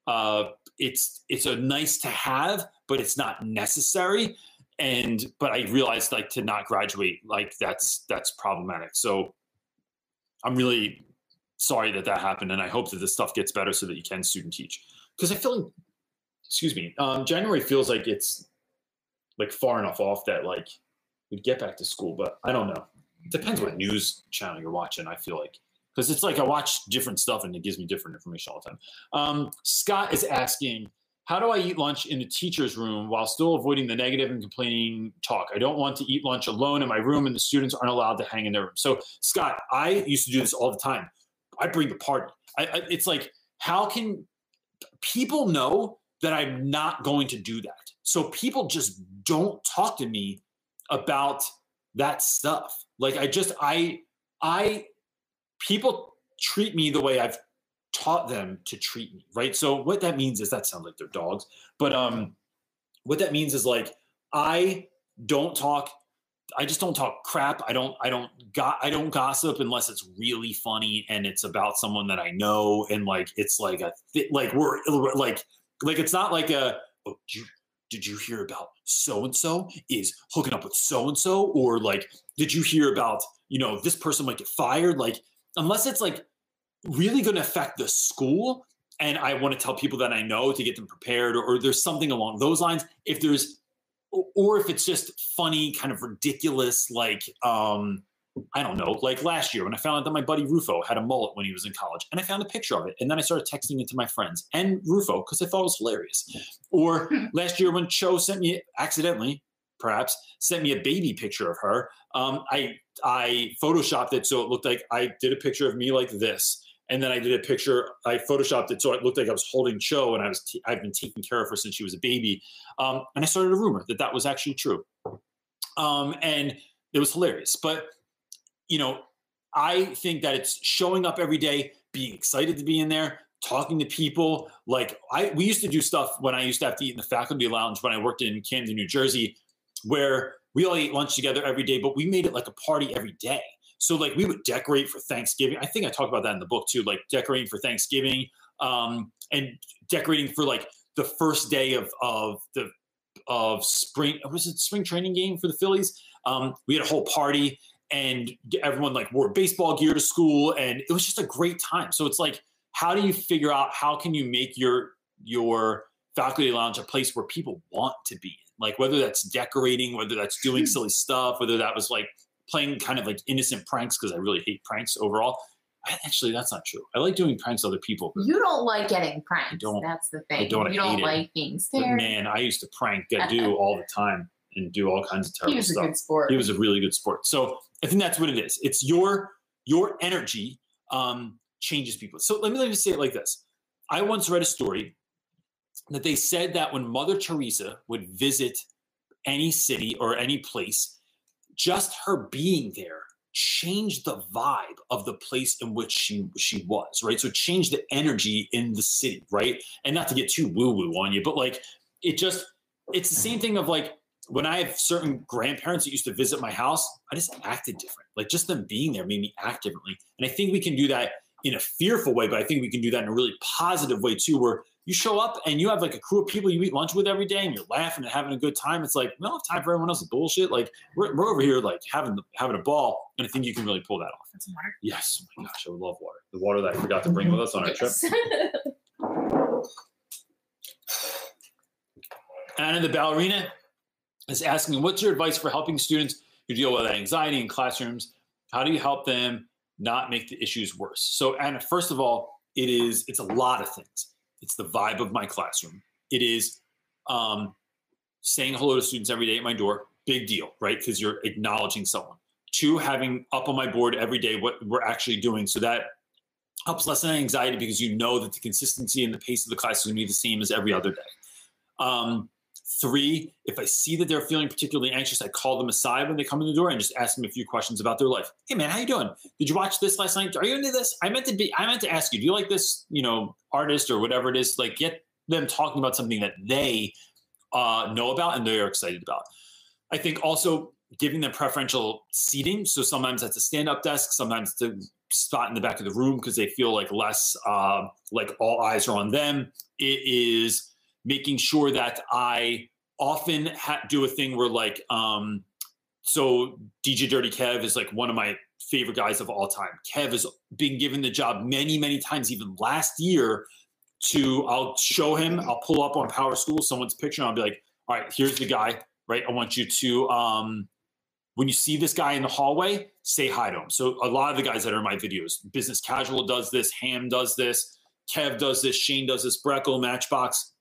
uh, it's it's a nice to have, but it's not necessary. And but I realized like to not graduate, like that's that's problematic. So I'm really sorry that that happened, and I hope that this stuff gets better so that you can student teach. Because I feel like, excuse me, um, January feels like it's like far enough off that like we'd get back to school, but I don't know. It depends what news channel you're watching. I feel like because it's like I watch different stuff and it gives me different information all the time. Um, Scott is asking, how do I eat lunch in the teacher's room while still avoiding the negative and complaining talk? I don't want to eat lunch alone in my room, and the students aren't allowed to hang in their room. So, Scott, I used to do this all the time. I bring the party. I, I, it's like, how can people know that I'm not going to do that? So people just don't talk to me about that stuff. Like I just I I people treat me the way I've taught them to treat me, right? So what that means is that sounds like they're dogs, but um what that means is like I don't talk I just don't talk crap. I don't I don't got I don't gossip unless it's really funny and it's about someone that I know and like it's like a thi- like we're like like it's not like a oh, did you did you hear about so and so is hooking up with so and so or like did you hear about you know this person might get fired? Like unless it's like really going to affect the school and i want to tell people that i know to get them prepared or, or there's something along those lines if there's or- or if it's just funny kind of ridiculous like um I don't know, like last year when I found out that my buddy Rufo had a mullet when he was in college, and I found a picture of it, and then I started texting it to my friends and Rufo because I thought it was hilarious. Or last year when Cho sent me accidentally, perhaps sent me a baby picture of her, um, I I photoshopped it so it looked like I did a picture of me like this, and then I did a picture. I photoshopped it so it looked like I was holding Cho, and I was t- I've been taking care of her since she was a baby, um, and I started a rumor that that was actually true, um, and it was hilarious, but you know, I think that it's showing up every day, being excited to be in there, talking to people. Like I, we used to do stuff when I used to have to eat in the faculty lounge when I worked in Camden, New Jersey, where we all ate lunch together every day, but we made it like a party every day. So like we would decorate for Thanksgiving. I think I talk about that in the book too, like decorating for Thanksgiving um, and decorating for like the first day of of the of spring. Was it spring training game for the Phillies? Um, we had a whole party and everyone like wore baseball gear to school and it was just a great time. So it's like how do you figure out how can you make your your faculty lounge a place where people want to be like whether that's decorating whether that's doing hmm. silly stuff whether that was like playing kind of like innocent pranks because i really hate pranks overall. I, actually that's not true. I like doing pranks to other people You don't like getting pranked. don't- That's the thing. don't you don't hate it. like being but man i used to prank I do all the time and do all kinds of he terrible was a stuff good sport. he was a really good sport. So I think that's what it is. It's your your energy um, changes people. So let me let me say it like this. I once read a story that they said that when Mother Teresa would visit any city or any place, just her being there changed the vibe of the place in which she she was, right? So change the energy in the city, right? And not to get too woo woo on you, but like it just it's the same thing of like when I have certain grandparents that used to visit my house, I just acted different. Like just them being there made me act differently. And I think we can do that in a fearful way, but I think we can do that in a really positive way too, where you show up and you have like a crew of people you eat lunch with every day and you're laughing and having a good time. It's like, we don't have time for everyone else's bullshit. Like we're, we're over here like having having a ball. And I think you can really pull that off. Yes. Oh my gosh, I would love water. The water that I forgot to bring with us on our trip. Yes. Anna the ballerina is asking, what's your advice for helping students who deal with anxiety in classrooms? How do you help them not make the issues worse? So, Anna, first of all, it is it's a lot of things. It's the vibe of my classroom. It is um, saying hello to students every day at my door. Big deal, right? Because you're acknowledging someone. Two, having up on my board every day what we're actually doing. So that helps lessen anxiety because you know that the consistency and the pace of the class is going to be the same as every other day. Um, three, if I see that they're feeling particularly anxious, I call them aside when they come in the door and just ask them a few questions about their life. Hey man, how you doing? Did you watch this last night? Are you into this? I meant to be. I meant to ask you. Do you like this? You know, artist or whatever it is. Like, get them talking about something that they uh, know about and they're excited about. I think also giving them preferential seating. So sometimes that's a stand-up desk. Sometimes a spot in the back of the room because they feel like less uh, like all eyes are on them. It is making sure that I often ha- do a thing where like um so DJ Dirty Kev is like one of my favorite guys of all time. Kev has been given the job many, many times, even last year, to I'll show him, I'll pull up on PowerSchool someone's picture, and I'll be like, all right, here's the guy, right? I want you to um when you see this guy in the hallway, say hi to him. So a lot of the guys that are in my videos, Business Casual does this, Ham does this, Kev does this, Shane does this, Breckle, Matchbox.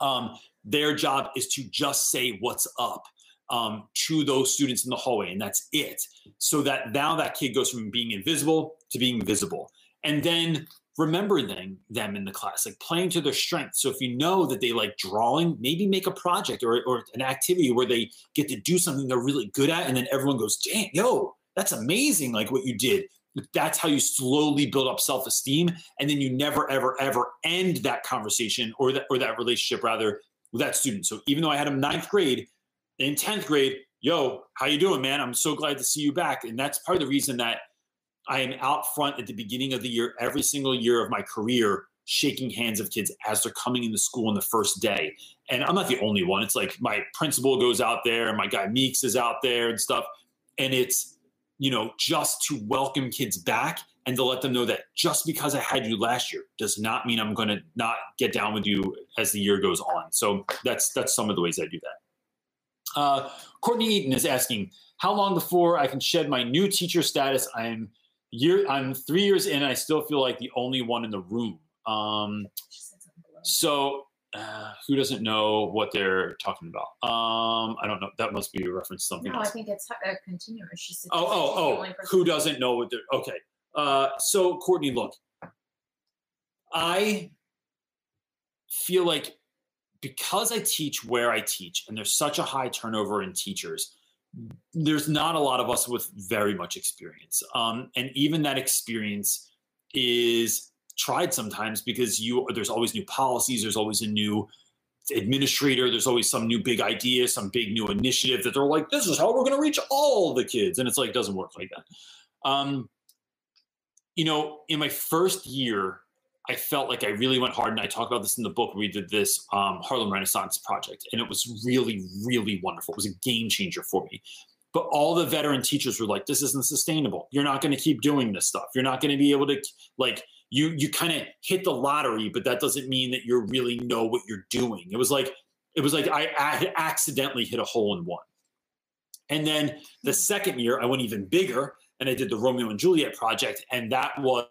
Um, their job is to just say what's up um, to those students in the hallway, and that's it. So that now that kid goes from being invisible to being visible, and then remembering them in the class, like playing to their strengths. So if you know that they like drawing, maybe make a project or, or an activity where they get to do something they're really good at, and then everyone goes, "Damn, yo, that's amazing! Like what you did." That's how you slowly build up self-esteem, and then you never, ever, ever end that conversation or that or that relationship rather with that student. So even though I had him ninth grade, in 10th grade, yo, how you doing, man? I'm so glad to see you back. And that's part of the reason that I am out front at the beginning of the year, every single year of my career, shaking hands of kids as they're coming into school on the first day. And I'm not the only one. It's like my principal goes out there, and my guy Meeks is out there and stuff. And it's, you know, just to welcome kids back and to let them know that just because I had you last year does not mean I'm going to not get down with you as the year goes on. So that's that's some of the ways I do that. Uh, Courtney Eaton is asking, how long before I can shed my new teacher status? I'm year I'm three years in. I still feel like the only one in the room. Um, so uh, who doesn't know what they're talking about? Um, I don't know. That must be a reference to something No, I think it's a continuous. She said Oh, oh, oh! Who doesn't know what they're okay? Uh, so Courtney, look, I feel like because I teach where I teach, and there's such a high turnover in teachers, there's not a lot of us with very much experience, um, and even that experience is tried sometimes because you there's always new policies, there's always a new administrator there's always some new big idea some big new initiative that they're like this is how we're going to reach all the kids and it's like it doesn't work like that um, you know, in my first year, I felt like I really went hard, and I talk about this in the book. We did this um, Harlem Renaissance project, and it was really, really wonderful. It was a game changer for me. But all the veteran teachers were like, "This isn't sustainable. You're not going to keep doing this stuff. You're not going to be able to like." You you kind of hit the lottery, but that doesn't mean that you really know what you're doing. It was like it was like I, I accidentally hit a hole in one. And then the second year, I went even bigger and I did the Romeo and Juliet project, and that was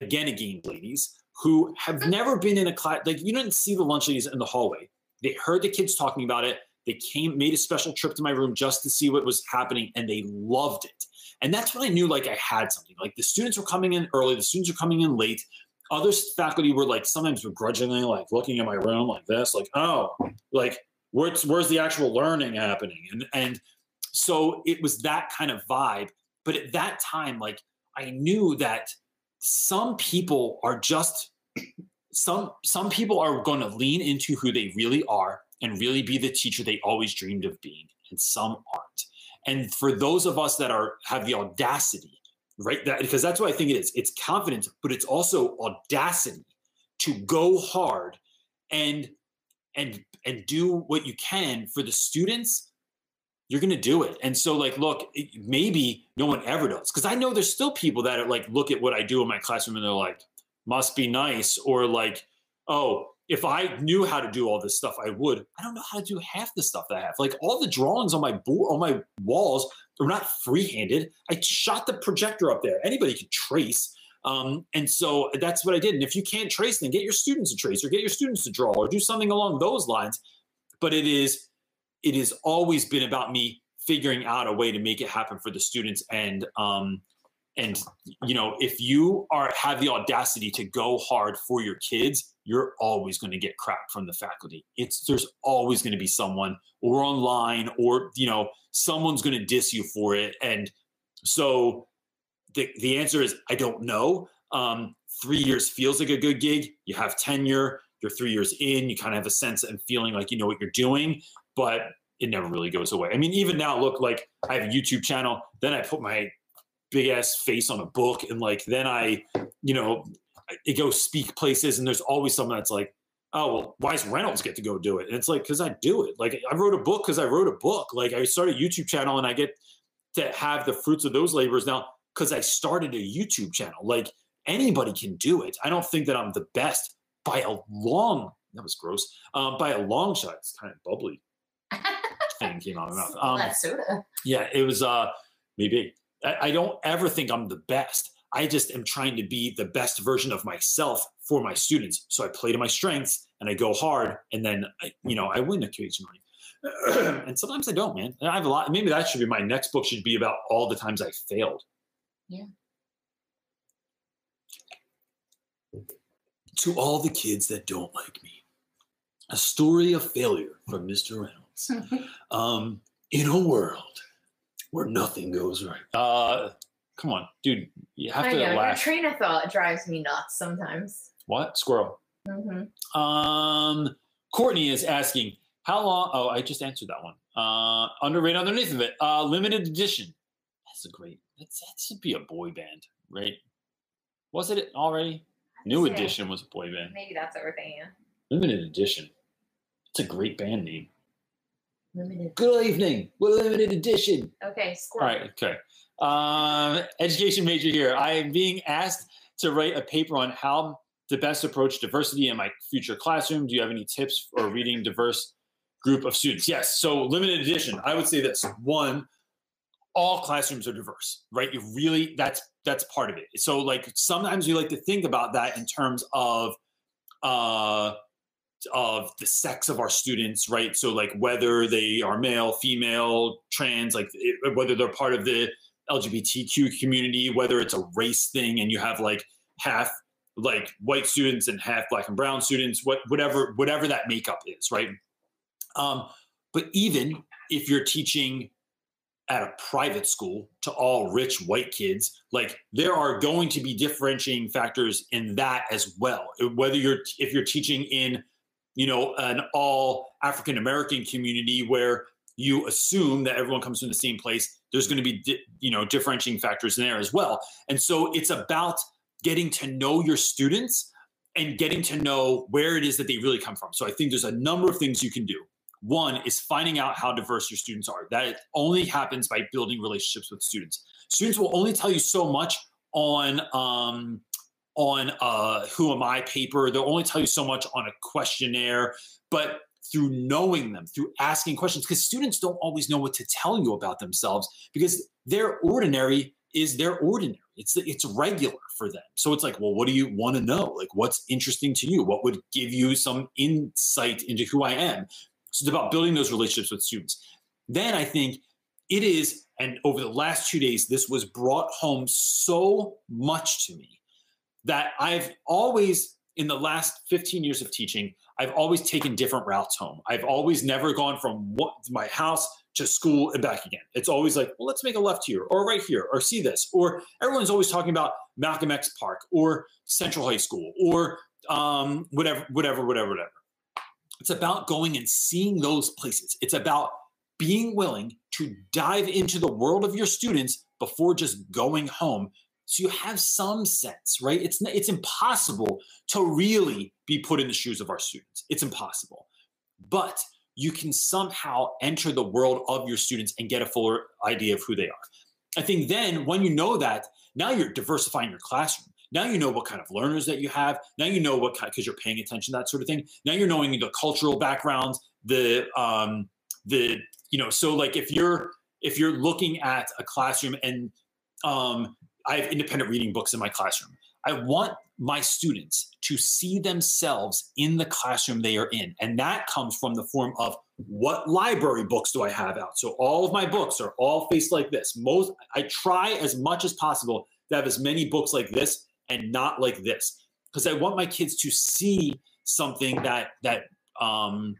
again a game ladies who have mm-hmm. never been in a class. Like you didn't see the lunch ladies in the hallway. They heard the kids talking about it. They came, made a special trip to my room just to see what was happening, and they loved it. And that's when I knew like I had something. Like the students were coming in early, the students were coming in late. Other faculty were like sometimes begrudgingly like looking at my room like this, like, oh, like where's where's the actual learning happening? And and so it was that kind of vibe. But at that time, like I knew that some people are just some some people are going to lean into who they really are and really be the teacher they always dreamed of being and some aren't and for those of us that are have the audacity right that because that's what i think it is it's confidence but it's also audacity to go hard and and and do what you can for the students you're to do it. And so, like, look, maybe no one ever does. Because I know there's still people that are like, look at what I do in my classroom and they're like, must be nice. Or like, oh, if I knew how to do all this stuff, I would. I don't know how to do half the stuff that I have. Like all the drawings on my board, on my walls, are not freehanded. I shot the projector up there. Anybody can trace. Um, and so that's what I did. And if you can't trace, then get your students to trace or get your students to draw or do something along those lines. But it is it has always been about me figuring out a way to make it happen for the students and um, and you know if you are have the audacity to go hard for your kids you're always going to get crap from the faculty. It's there's always going to be someone or online or you know someone's going to diss you for it. And so the, the answer is i don't know. Um, three years feels like a good gig. You have tenure you're three years in you kind of have a sense and feeling like you know what you're doing but it never really goes away. I mean, even now, look, like I have a YouTube channel, then I put my big ass face on a book, and like then I, you know, it goes speak places, and there's always someone that's like, oh well, why does Reynolds get to go do it? And it's like because I do it. Like I wrote a book because I wrote a book. Like I started a YouTube channel, and I get to have the fruits of those labors now because I started a YouTube channel. Like anybody can do it. I don't think that I'm the best by a long. That was gross. Um, by a long shot. It's kind of bubbly thing came out of my mouth. Um, that soda. Yeah, it was uh maybe. I, I don't ever think I'm the best. I just am trying to be the best version of myself for my students. So I play to my strengths and I go hard, and then you know I win occasionally. and sometimes I don't, man. I have a lot. Maybe that should be my next book. Should be about all the times I failed. Yeah. To all the kids that don't like me, a story of failure from Mr. Reynolds um, in a world where nothing goes right. Uh, come on, dude. You have I to know, your laugh. train of thought drives me nuts sometimes. what? Squirrel. hmm Um, Courtney is asking, how long? Oh, I just answered that one. Uh, underrated underneath of it. Uh, limited edition. That's a great. That's, that should be a boy band, right? Was it already? New edition was a boy band. Maybe that's everything. Yeah. Limited edition. It's a great band name. Limited. Good evening. We're limited edition. Okay, All squirrel. right. Okay. Um, education major here. I am being asked to write a paper on how to best approach diversity in my future classroom. Do you have any tips for reading diverse group of students? Yes. So limited edition. I would say this: one, all classrooms are diverse, right? You really that's that's part of it. So like sometimes we like to think about that in terms of uh of the sex of our students, right? So like whether they are male, female, trans, like it, whether they're part of the LGBTQ community, whether it's a race thing and you have like half like white students and half black and brown students, what whatever whatever that makeup is, right? Um, but even if you're teaching at a private school to all rich white kids, like there are going to be differentiating factors in that as well. Whether you're if you're teaching in you know, an all African American community where you assume that everyone comes from the same place, there's going to be, di- you know, differentiating factors in there as well. And so it's about getting to know your students and getting to know where it is that they really come from. So I think there's a number of things you can do. One is finding out how diverse your students are. That only happens by building relationships with students. Students will only tell you so much on um, on a who am I paper. They'll only tell you so much on a questionnaire, but through knowing them, through asking questions, because students don't always know what to tell you about themselves because their ordinary is their ordinary. It's it's regular for them. So it's like, well, what do you want to know? Like, what's interesting to you? What would give you some insight into who I am? So it's about building those relationships with students. Then I think it is, and over the last two days, this was brought home so much to me that I've always, in the last 15 years of teaching, I've always taken different routes home. I've always never gone from what, my house to school and back again. It's always like, well, let's make a left here or right here or see this. Or everyone's always talking about Malcolm X Park or Central High School or um, whatever, whatever, whatever, whatever. It's about going and seeing those places. It's about being willing to dive into the world of your students before just going home so you have some sense right? It's it's impossible to really be put in the shoes of our students. It's impossible. But you can somehow enter the world of your students and get a fuller idea of who they are. I think then when you know that now you're diversifying your classroom. Now you know what kind of learners that you have. Now you know what kind because you're paying attention that sort of thing. Now you're knowing the cultural backgrounds the um the you know so like if you're if you're looking at a classroom and um, I have independent reading books in my classroom, I want my students to see themselves in the classroom they are in. And that comes from the form of what library books do I have out? So all of my books are all faced like this. Most I try as much as possible to have as many books like this and not like this. Because I want my kids to see something that that um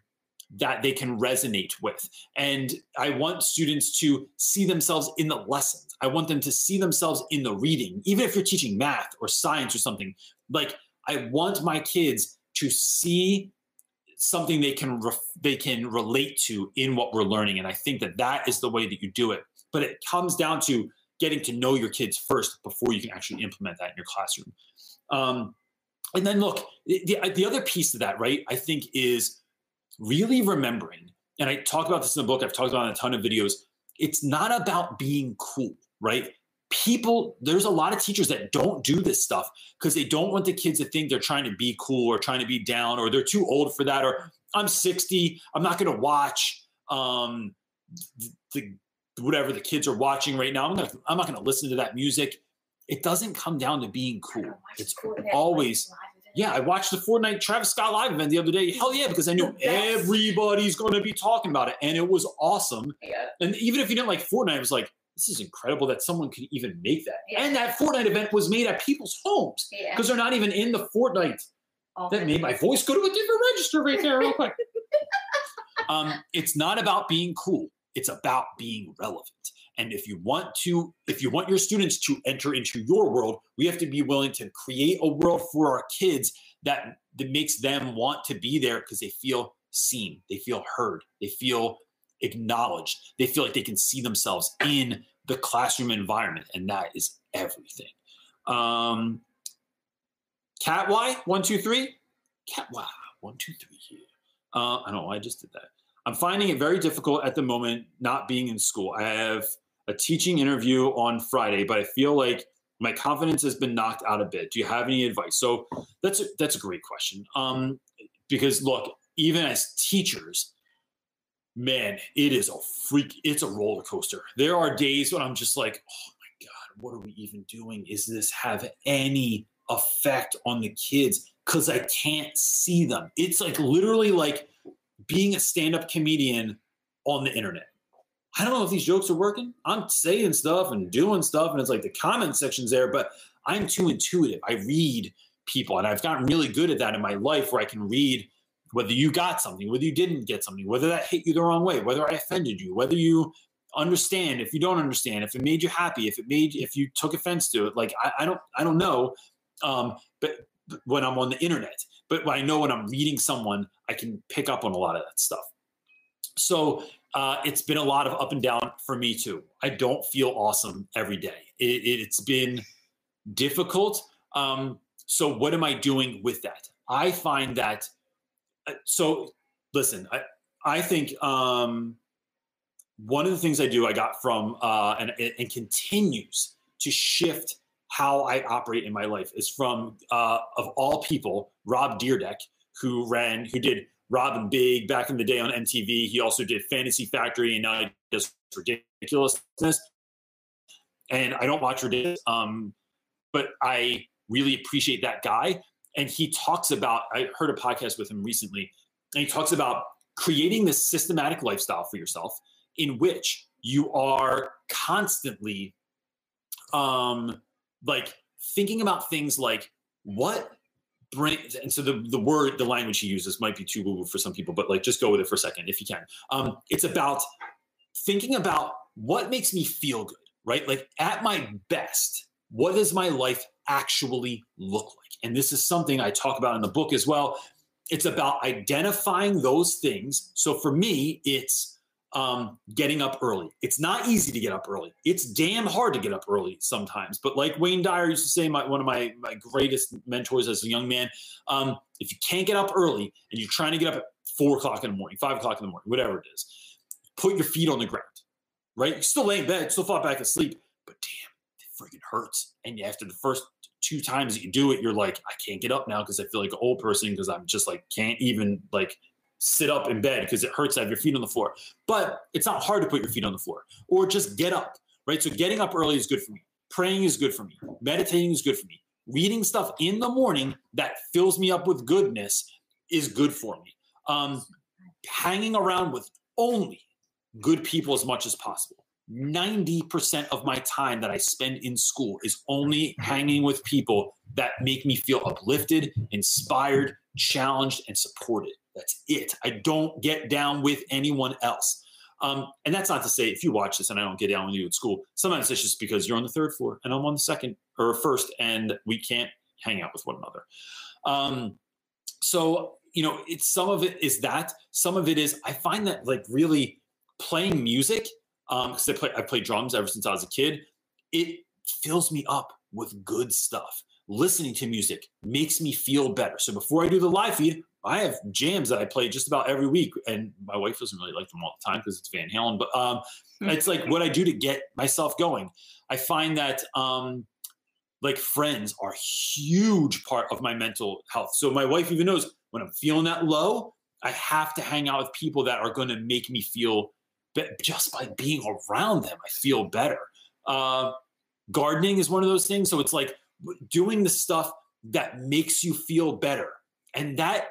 that they can resonate with. And I want students to see themselves in the lessons. I want them to see themselves in the reading, even if you're teaching math or science or something. Like I want my kids to see something they can ref- they can relate to in what we're learning and i think that that is the way that you do it. But it comes down to getting to know your kids first before you can actually implement that in your classroom. Um, and then look the, the other piece of that right i think is really remembering, and I talk about this in the book, I've talked about in a ton of videos, it's not about being cool, right? People, there's a lot of teachers that don't do this stuff because they don't want the kids to think they're trying to be cool or trying to be down or they're too old for that or I'm 60, I'm not going to watch um, the whatever the kids are watching right now. I'm gonna I'm not going to listen to that music. It doesn't come down to being cool. It's always yeah, I watched the Fortnite Travis Scott live event the other day. Hell yeah, because I knew everybody's going to be talking about it, and it was awesome. Yeah. And even if you didn't like Fortnite, it was like, this is incredible that someone could even make that. Yeah. And that Fortnite event was made at people's homes Yeah. because they're not even in the Fortnite. That made my voice go to a different register right there, real quick. um, it's not about being cool; it's about being relevant. And if you want to, if you want your students to enter into your world, we have to be willing to create a world for our kids that that makes them want to be there because they feel seen, they feel heard, they feel acknowledged, they feel like they can see themselves in the classroom environment, and that is everything. Um, Cat Y one two three, Cat Y one two three here. Uh, I don't know. I just did that. I'm finding it very difficult at the moment not being in school. I have a teaching interview on Friday, but I feel like my confidence has been knocked out a bit. Do you have any advice? So that's a, that's a great question. Um, because look, even as teachers, man, it is a freak. It's a roller coaster. There are days when I'm just like, oh my god, what are we even doing? Is this have any effect on the kids? Because I can't see them. It's like literally like being a stand-up comedian on the internet. I don't know if these jokes are working. I'm saying stuff and doing stuff, and it's like the comment section's there, but I'm too intuitive. I read people, and I've gotten really good at that in my life where I can read whether you got something, whether you didn't get something, whether that hit you the wrong way, whether I offended you, whether you understand, if you don't understand, if it made you happy, if it made if you took offense to it. Like I, I don't I don't know. Um, but when I'm on the internet, but I know when I'm reading someone, I can pick up on a lot of that stuff. So uh, it's been a lot of up and down for me too. I don't feel awesome every day. It, it, it's been difficult. Um, so what am I doing with that? I find that. Uh, So listen, I I think um, one of the things I do I got from uh, and and continues to shift how I operate in my life is from uh, of all people Rob Dyrdek who ran who did Rob & Big back in the day on MTV. He also did Fantasy Factory and now he does ridiculousness. And I don't watch ridiculous, um, but I really appreciate that guy. And he talks about, I heard a podcast with him recently, and he talks about creating this systematic lifestyle for yourself in which you are constantly um like thinking about things like what bring and so the the word the language he uses might be too woo for some people but like just go with it for a second if you can um it's about thinking about what makes me feel good, right? Like at my best, what does my life actually look like? And this is something I talk about in the book as well. It's about identifying those things. So for me, it's um, getting up early. It's not easy to get up early. It's damn hard to get up early sometimes. But like Wayne Dyer used to say, my, one of my, my greatest mentors as a young man, um, if you can't get up early and you're trying to get up at four o'clock in the morning, five o'clock in the morning, whatever it is, put your feet on the ground, right? You're still laying bed, still fall back asleep, freaking hurts. And after the first two times that you do it, you're like, I can't get up now because I feel like an old person because I'm just like can't even like sit up in bed because it hurts to have your feet on the floor. But it's not hard to put your feet on the floor or just get up, right? So getting up early is good for me. Praying is good for me. Meditating is good for me. Reading stuff in the morning that fills me up with goodness is good for me. Um, hanging around with only good people as much as possible. 90% of my time that I spend in school is only hanging with people that make me feel uplifted, inspired, challenged, and supported. That's it. I don't get down with anyone else. Um, and that's not to say if you watch this and I don't get down with you at school, sometimes it's just because you're on the third floor and I'm on the second or first and we can't hang out with one another. Um, so, you know, it's some of it is that, some of it is I find that like really playing music, because um, I play I play drums ever since I was a kid, it fills me up with good stuff. Listening to music makes me feel better. So before I do the live feed, I have jams that I play just about every week, and my wife doesn't really like them all the time because it's Van Halen. But um, hmm. it's like what I do to get myself going. I find that um, like friends are a huge part of my mental health. So my wife even knows when I'm feeling that low, I have to hang out with people that are going to make me feel be- just by being around them. I feel better. Uh, gardening is one of those things. So it's like doing the stuff that makes you feel better, and that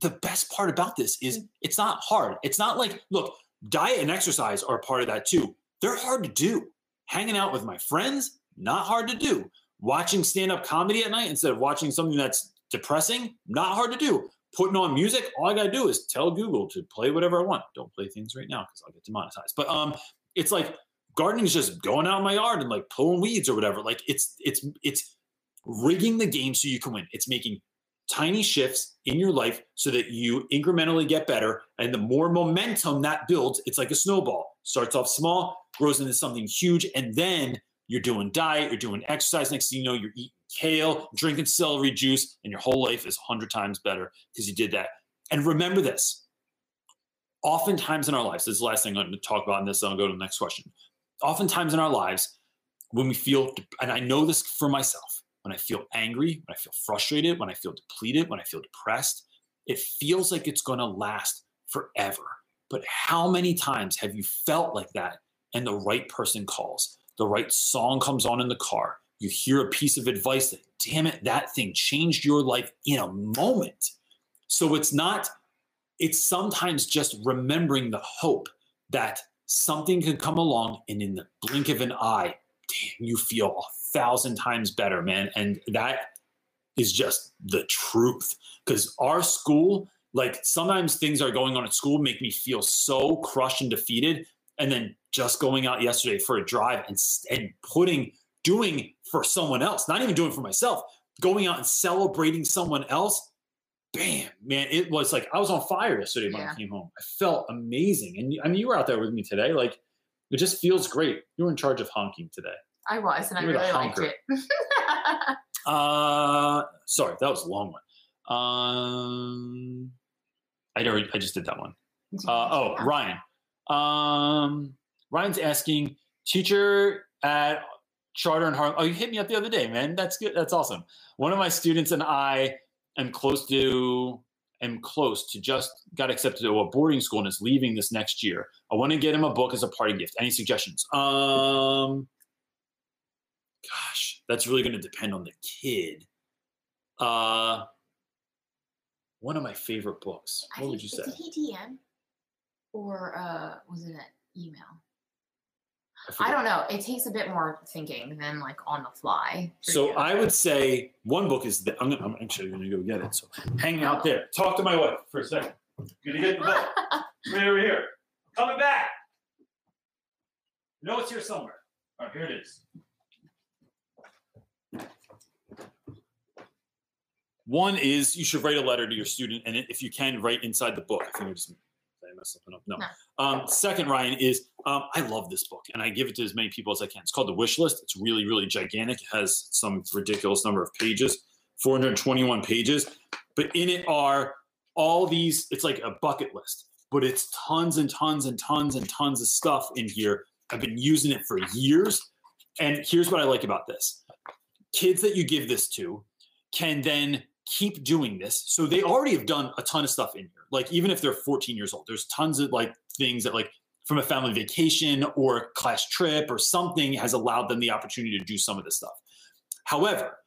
the best part about this is mm. it's not hard. It's not like, look, diet and exercise are part of that too. They're hard to do. Hanging out with my friends, not hard to do. Watching stand up comedy at night instead of watching something that's depressing, not hard to do. Putting on music, all I got to do is tell Google to play whatever I want. Don't play things right now because I'll get demonetized. But um, it's like gardening is just going out in my yard and like pulling weeds or whatever. Like it's it's it's rigging the game so you can win. It's making tiny shifts in your life so that you incrementally get better. And the more momentum that builds, it's like a snowball. Starts off small, grows into something huge, and then you're doing diet, you're doing exercise. Next thing you know, you're eating kale, drinking celery juice, and your whole life is 100 times better because you did that. And remember this oftentimes in our lives, this is the last thing I'm going to talk about in this, and I'll go to the next question. Oftentimes in our lives, when we feel, and I know this for myself, when I feel angry, when I feel frustrated, when I feel depleted, when I feel depressed, it feels like it's going to last forever. But how many times have you felt like that and the right person calls? The right song comes on in the car. You hear a piece of advice that, damn it, that thing changed your life in a moment. So it's not, it's sometimes just remembering the hope that something can come along and in the blink of an eye, damn, you feel a thousand times better, man. And that is just the truth. Because our school, like sometimes things are going on at school make me feel so crushed and defeated. And then just going out yesterday for a drive and, and putting, doing for someone else, not even doing for myself, going out and celebrating someone else. Bam, man, it was like I was on fire yesterday when yeah. I came home. I felt amazing. And I mean, you were out there with me today. Like, it just feels great. You're in charge of honking today. I was, and I really liked it. uh, sorry, that was a long one. Um, I already, I just did that one. Uh, oh, Ryan. Um, Ryan's asking teacher at Charter and Harlem. Oh, you hit me up the other day, man. That's good. That's awesome. One of my students and I am close to am close to just got accepted to a boarding school and is leaving this next year. I want to get him a book as a party gift. Any suggestions? Um, gosh, that's really going to depend on the kid. Uh, one of my favorite books. What would you say? Did he DM or uh, was it an email? I, I, don't know. It takes a bit more thinking than like on the fly. So you. I would say one book is that I'm, gonna, I'm actually going to go get it. So hang out there. Talk to my wife for a second. Gonna get the book. right over here. Coming back. know it's here somewhere. All right, here it is. One is you should write a letter to your student, and if you can, write inside the book. I think just did I something up. No. No. Um, second, Ryan is um, I love this book, and I give it to as many people as I can. It's called The Wish List. It's really, really gigantic. It has some ridiculous number of pages, 421 pages, but in it are all these. It's like a bucket list, but it's tons and tons and tons and tons of stuff in here. I've been using it for years, and here's what I like about this: kids that you give this to can then keep doing this. So they already have done a ton of stuff in here. Like even if they're 14 years old, there's tons of like things that like from a family vacation or class trip or something has allowed them the opportunity to do some of this stuff. However,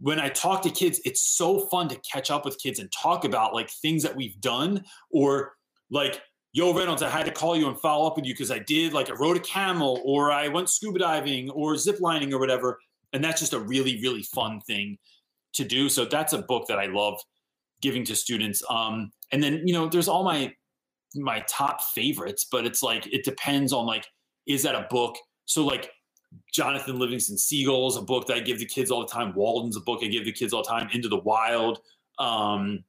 when I talk to kids, it's so fun to catch up with kids and talk about like things that we've done or like, yo, Reynolds, I had to call you and follow up with you because I did like I rode a camel or I went scuba diving or zip lining or whatever. And that's just a really, really fun thing to do. So that's a book that I love giving to students. Um, and then you know, there's all my my top favorites, but it's like it depends on like is that a book? So like Jonathan Livingston Seagull's a book that I give the kids all the time. Walden's a book I give the kids all the time. Into the Wild, um,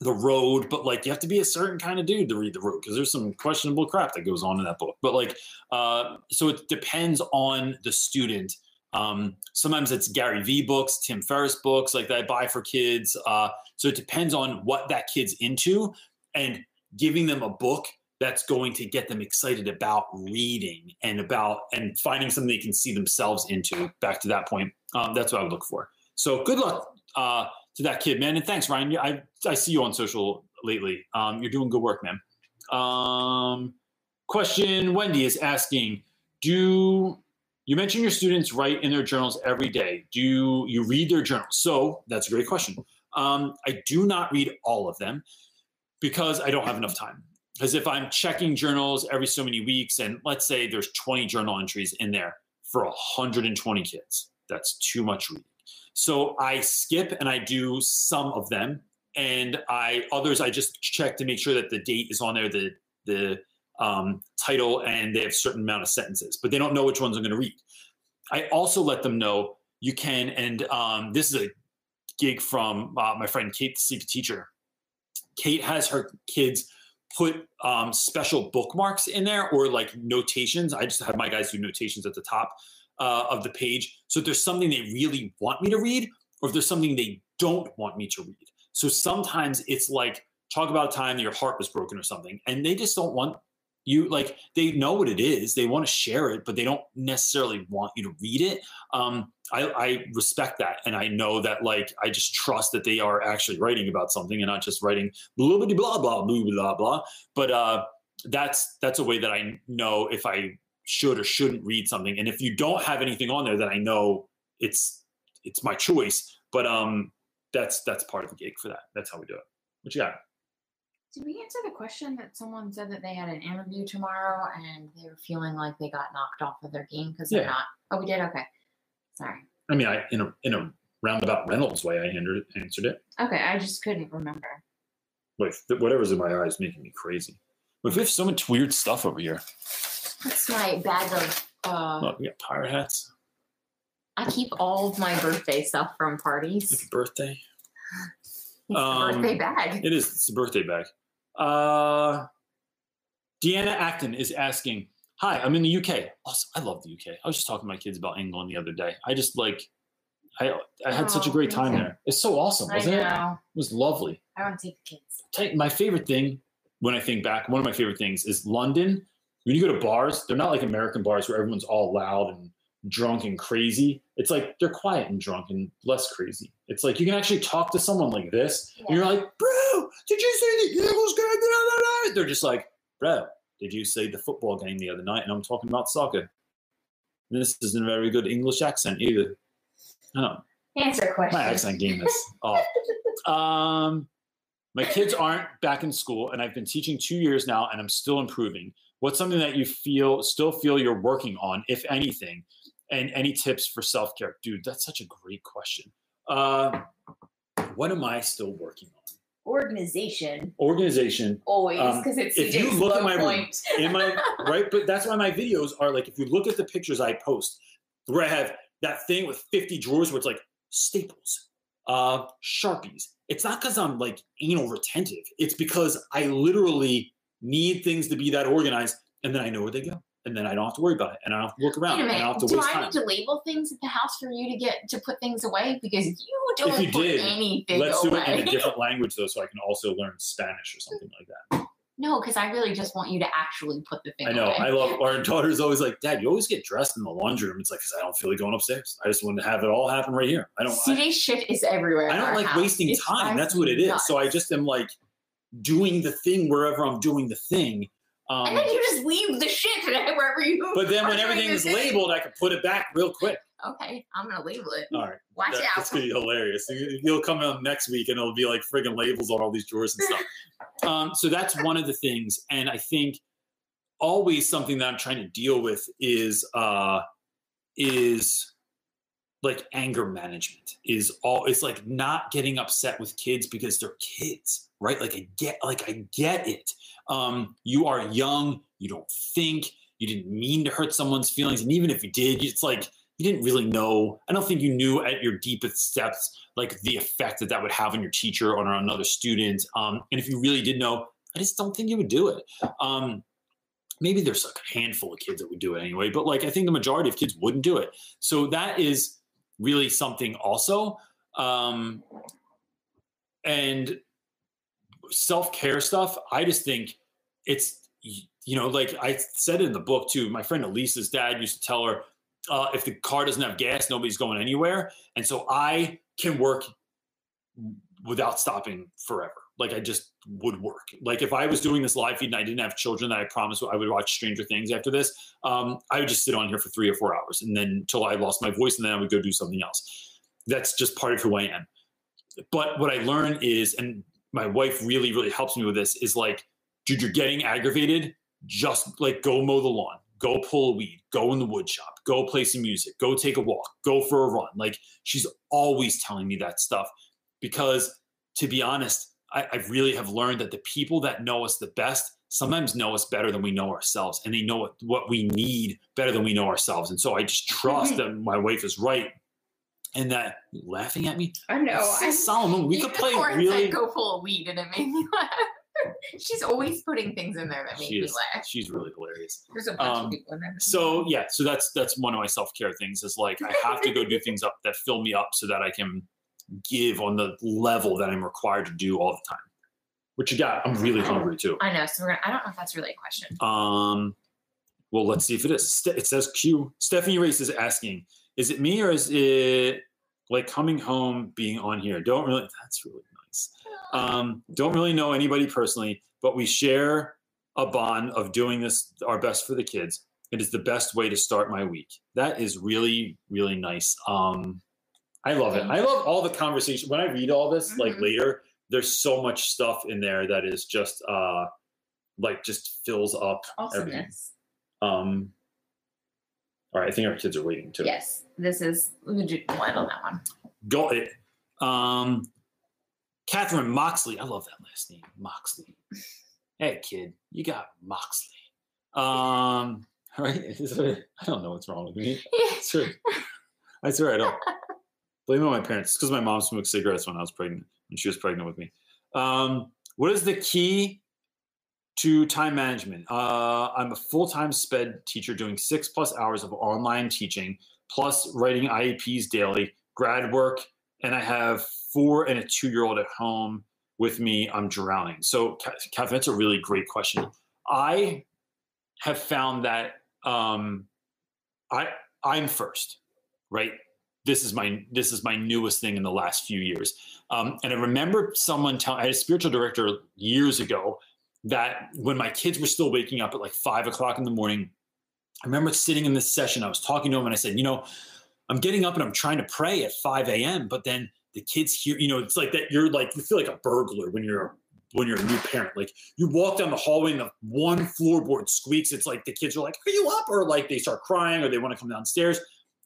The Road, but like you have to be a certain kind of dude to read The Road because there's some questionable crap that goes on in that book. But like, uh, so it depends on the student um, sometimes it's Gary Vee books, Tim Ferriss books, like that I buy for kids. Uh, so it depends on what that kid's into and giving them a book that's going to get them excited about reading and about and finding something they can see themselves into. Back to that point, um, that's what I would look for. So good luck uh, to that kid, man, and thanks, Ryan. I I see you on social lately. Um, you're doing good work, man. Um, question: Wendy is asking, do you mentioned your students write in their journals every day. Do you, you read their journals? So that's a great question. Um, I do not read all of them because I don't have enough time. Because if I'm checking journals every so many weeks, and let's say there's 20 journal entries in there for 120 kids, that's too much reading. So I skip and I do some of them, and I others I just check to make sure that the date is on there, the the um, title and they have certain amount of sentences, but they don't know which ones I'm going to read. I also let them know you can, and um, this is a gig from uh, my friend Kate, the sleep teacher. Kate has her kids put um, special bookmarks in there or like notations. I just have my guys do notations at the top uh, of the page. So if there's something they really want me to read, or if there's something they don't want me to read. So sometimes it's like talk about a time that your heart was broken or something, and they just don't want you like they know what it is they want to share it but they don't necessarily want you to read it. Um, I, I, respect that and i know that like i just trust that they are actually writing about something and not just writing blah blah blah blah blah blah blah. But uh, that's that's a way that i know if i should or shouldn't read something. And if you don't have anything on there then i know it's it's my choice. But um that's that's part of the gig for that. That's how we do it. What you got Did we answer the question that someone said that they had an interview tomorrow and they were feeling like they got knocked off of their game because they're Yeah. not? Oh, we did. Okay, sorry. i mean i in a in a roundabout reynolds way i answered answered it Okay, I just couldn't remember. like whatever's in my eyes making me crazy. But we have so much weird stuff over here. That's my bag of. Uh, Look, we got pirate hats. I keep all of my birthday stuff from Happy parties. birthday. It's Um, birthday bag. It is. It's a birthday bag. Uh, Deanna Acton is asking, "Hi, I'm in the UK. Also, I love the UK. I was just talking to my kids about England the other day. I just like, I I had such a Oh, great time there. It's so awesome, wasn't it? It was lovely. I want to take the kids. Take my favorite thing when I think back. One of my favorite things is London. When you go to bars, they're not like American bars where everyone's all loud and drunk and crazy. It's like they're quiet and drunk and less crazy. It's like you can actually talk to someone like this, and you're like, "Bro, did you see the Eagles game the other night?" They're just like, "Bro, did you see the football game the other night?" And I'm talking about soccer. And this isn't a very good English accent either. Don't. Answer question. My accent game is off. Um, my kids aren't back in school, and I've been teaching two years now, and I'm still improving. What's something that you feel still feel you're working on, if anything, and any tips for self care, dude? That's such a great question. Uh, what am I still working on? Organization. Organization. Always, Um, because it's if you look at my room, in my right but that's why my videos are like if you look at the pictures i post where i have that thing with 50 drawers where it's like staples uh sharpies it's not because i'm like anal retentive it's because i literally need things to be that organized and then i know where they go and then i don't have to worry about it and i don't have to look around Wait a and i don't minute. have to Do waste I time need to label things at the house for you to get to put things away? Because you don't you put did, anything let's away. do it in a different language though so i can also learn spanish or something like that no, because I really just want you to actually put the thing I know. away. I love our daughter's always like, Dad, you always get dressed in the laundry room. It's like, because I don't feel like going upstairs. I just want to have it all happen right here. I don't. CJ's shit is everywhere. I don't like house. wasting It time. That's what it is. nuts. So I just am like doing the thing wherever I'm doing the thing. Um, and then you just leave the shit wherever you. but then when doing everything is labeled, I can put it back real quick. Okay, I'm gonna label it. All right. Watch That- out. That's gonna be hilarious. You- You'll come out next week and it'll be like friggin' labels on all these drawers and stuff. um, so that's one of the things, and I think always something that I'm trying to deal with is uh, is like anger management. Is all it's like not getting upset with kids because they're kids, right? Like I get, like I get it. Um, you are young. You don't think. You didn't mean to hurt someone's feelings, and even if you did, it's like you didn't really know. I don't think you knew at your deepest depths like the effect that that would have on your teacher or on another student. Um, and if you really did know, I just don't think you would do it. Um, maybe there's a handful of kids that would do it anyway, but like I think the majority of kids wouldn't do it. So that is really something also. Um, and self care stuff, I just think it's you know like I said in the book too. My friend Elisa's dad used to tell her uh, if the car doesn't have gas, nobody's going anywhere. And so I can work without stopping forever. Like I just would work. Like if I was doing this live feed and I didn't have children that I promised I would watch Stranger Things after this, um, I would just sit on here for three or four hours and then until I lost my voice and then I would go do something else. That's just part of who I am. But what I learn is, and my wife really, really helps me with this, is like, dude, you're getting aggravated. Just like go mow the lawn go pull a weed, go in the wood shop, go play some music, go take a walk, go for a run. Like she's always telling me that stuff because to be honest, I, I really have learned that the people that know us the best sometimes know us better than we know ourselves and they know what, what we need better than we know ourselves. And so I just trust that my wife is right. And that laughing at me, I know. I, Solomon, we could play really. go full of weed, and it made me laugh. She's always putting things in there that make She me is, laugh. she's really hilarious. There's a bunch um, of people in there. So yeah, so that's that's one of my self care things is like I have to go do things up that fill me up so that I can give on the level that I'm required to do all the time. What you got? I'm really hungry too. I know. So we're gonna, I don't know if that's really a question. Um, well, let's see if it is. It says Q. Stephanie Race is asking, is it me or is it like coming home being on here? Don't really. That's really nice. Um, don't really know anybody personally, but we share a bond of doing this our best for the kids. It is the best way to start my week. That is really, really nice. Um, I love it. I love all the conversation. When I read all this, like Mhm. later, there's so much stuff in there that is just uh like just fills up everything. Um all right, I think our kids are waiting too. Yes, this is legit one on that one. Go it. Um Catherine Moxley. I love that last name. Moxley. Hey kid, you got Moxley. Um all right. I don't know what's wrong with me. I swear, I swear I don't. Blame it on my parents. Because my mom smoked cigarettes when I was pregnant, when she was pregnant with me. Um, what is the key to time management? Uh, I'm a full time SPED teacher doing six plus hours of online teaching, plus writing IEPs daily, grad work, and I have four and a two year old at home with me. I'm drowning. So, Kath, that's a really great question. I have found that um, I I'm first, right? This is my this is my newest thing in the last few years. Um, and I remember someone telling I had a spiritual director years ago that when my kids were still waking up at like five o'clock in the morning, I remember sitting in this session. I was talking to him and I said, you know, I'm getting up and I'm trying to pray at 5 a.m. But then the kids hear, you know, it's like that. You're like you feel like a burglar when you're when you're a new parent. Like you walk down the hallway and the one floorboard squeaks. It's like the kids are like, "Are you up?" Or like they start crying or they want to come downstairs.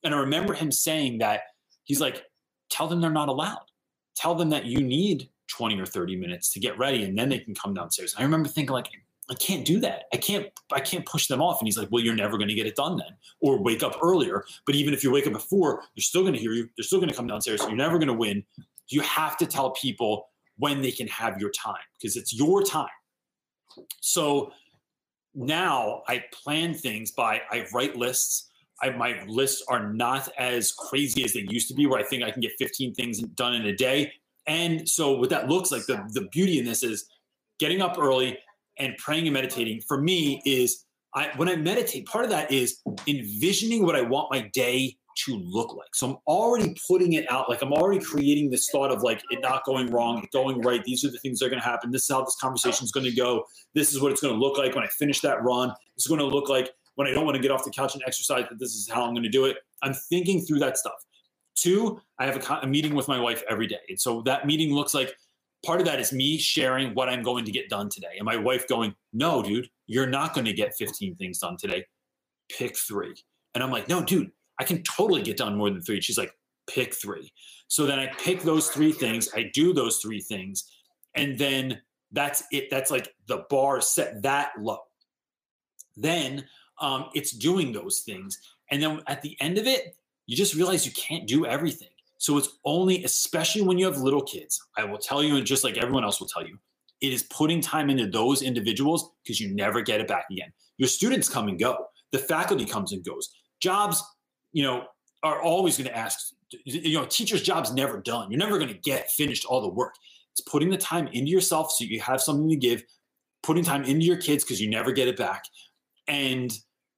And I remember him saying that he's like, "Tell them they're not allowed. Tell them that you need 20 or 30 minutes to get ready and then they can come downstairs. I remember thinking like, I can't do that. I can't I can't push them off. And he's like, Well, you're never going to get it done then. Or wake up earlier. But even if you wake up at four, they're still going to hear you. They're still going to come downstairs. You're never going to win. You have to tell people when they can have your time because it's your time. So now I plan things by I write lists. I, my lists are not as crazy as they used to be, where I think I can get 15 things done in a day. And so what that looks like, the, the beauty in this is getting up early and praying and meditating for me is I when I meditate, part of that is envisioning what I want my day to look like. So I'm already putting it out, like I'm already creating this thought of like it not going wrong, it going right. These are the things that are going to happen. This is how this conversation is going to go. This is what it's going to look like when I finish that run. It's going to look like when I don't want to get off the couch and exercise. That this is how I'm going to do it. I'm thinking through that stuff. Two, I have a, a meeting with my wife every day, and so that meeting looks like part of that is me sharing what I'm going to get done today. And my wife going, No, dude, you're not going to get 15 things done today. Pick three. And I'm like, No, dude, I can totally get done more than three. She's like, Pick three. So then I pick those three things, I do those three things, and then that's it. That's like the bar set that low. Then um, it's doing those things. And then at the end of it, you just realize you can't do everything. So it's only, especially when you have little kids, I will tell you, and just like everyone else will tell you, it is putting time into those individuals because you never get it back again. Your students come and go, the faculty comes and goes. Jobs, you know, are always going to ask, you know, teachers' job's never done. You're never going to get finished all the work. It's putting the time into yourself so you have something to give, putting time into your kids because you never get it back, and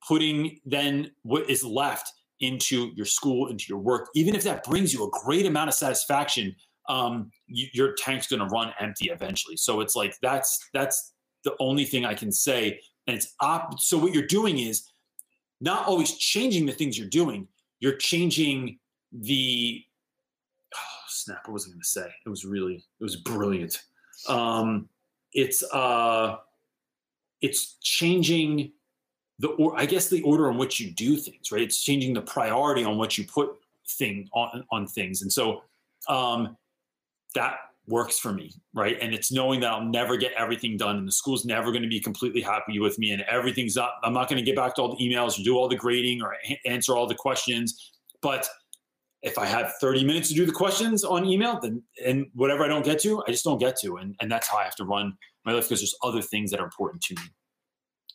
putting then what is left into your school, into your work, even if that brings you a great amount of satisfaction, um, you, your tank's going to run empty eventually. So it's like that's that's the only thing I can say. And it's op- so what you're doing is not always changing the things you're doing. You're changing the oh, snap. What was I going to say? It was really it was brilliant. Um, it's uh, it's changing the or I guess the order in which you do things, right? It's changing the priority on what you put thing on on things, and so um, that works for me, right? And it's knowing that I'll never get everything done, and the school's never going to be completely happy with me, and everything's not. I'm not going to get back to all the emails or do all the grading or answer all the questions, but if I have 30 minutes to do the questions on email, then and whatever I don't get to, I just don't get to, and and that's how I have to run my life because there's other things that are important to me.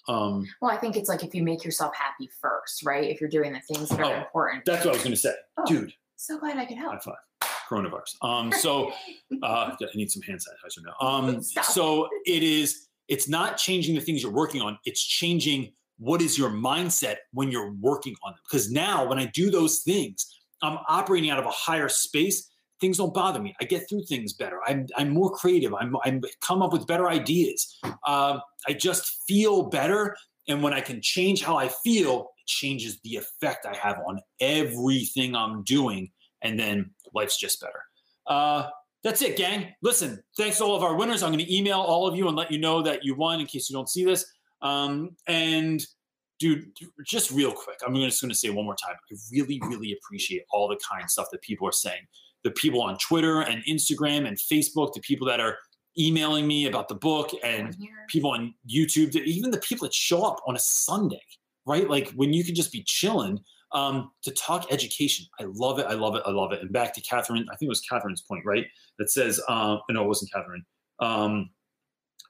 Um, well, I think it's like if you make yourself happy first, right? If you're doing the things that are oh, important. That's what I was going to say, oh, dude. So glad I could help. High five. Coronavirus. Um, so uh, I need some hand sanitizer now. Um, so it is. It's not changing the things you're working on. It's changing what is your mindset when you're working on them. Because now, when I do those things, I'm operating out of a higher space things don't bother me. I get through things better. I'm, I'm more creative. I'm, I'm come up with better ideas. Uh, I just feel better. And when I can change how I feel, it changes the effect I have on everything I'm doing. And then life's just better. Uh, that's it, gang. Listen, thanks to all of our winners. I'm going to email all of you and let you know that you won in case you don't see this. Um, and dude, just real quick, I'm just going to say one more time. I really, really appreciate all the kind stuff that people are saying the people on Twitter and Instagram and Facebook, the people that are emailing me about the book, and people on YouTube, even the people that show up on a Sunday, right? Like when you can just be chilling um, to talk education. I love it. I love it. I love it. And back to Catherine, I think it was Catherine's point, right? That says, uh, no, it wasn't Catherine. Um,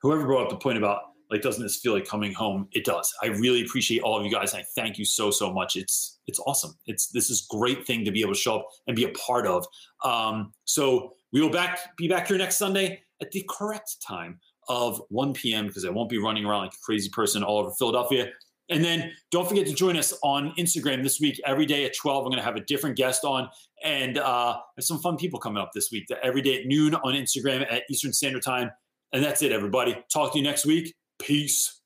whoever brought up the point about like doesn't this feel like coming home? It does. I really appreciate all of you guys. I thank you so so much. It's it's awesome. It's this is great thing to be able to show up and be a part of. Um, so we will back be back here next sunday at the correct time of 1 p.m because i won't be running around like a crazy person all over philadelphia. And then don't forget to join us on instagram this week. Every day at 12 i'm going to have a different guest on. And uh, there's some fun people coming up this week. Every day at noon on instagram at eastern standard time. And that's it everybody. Talk to you next week Peace.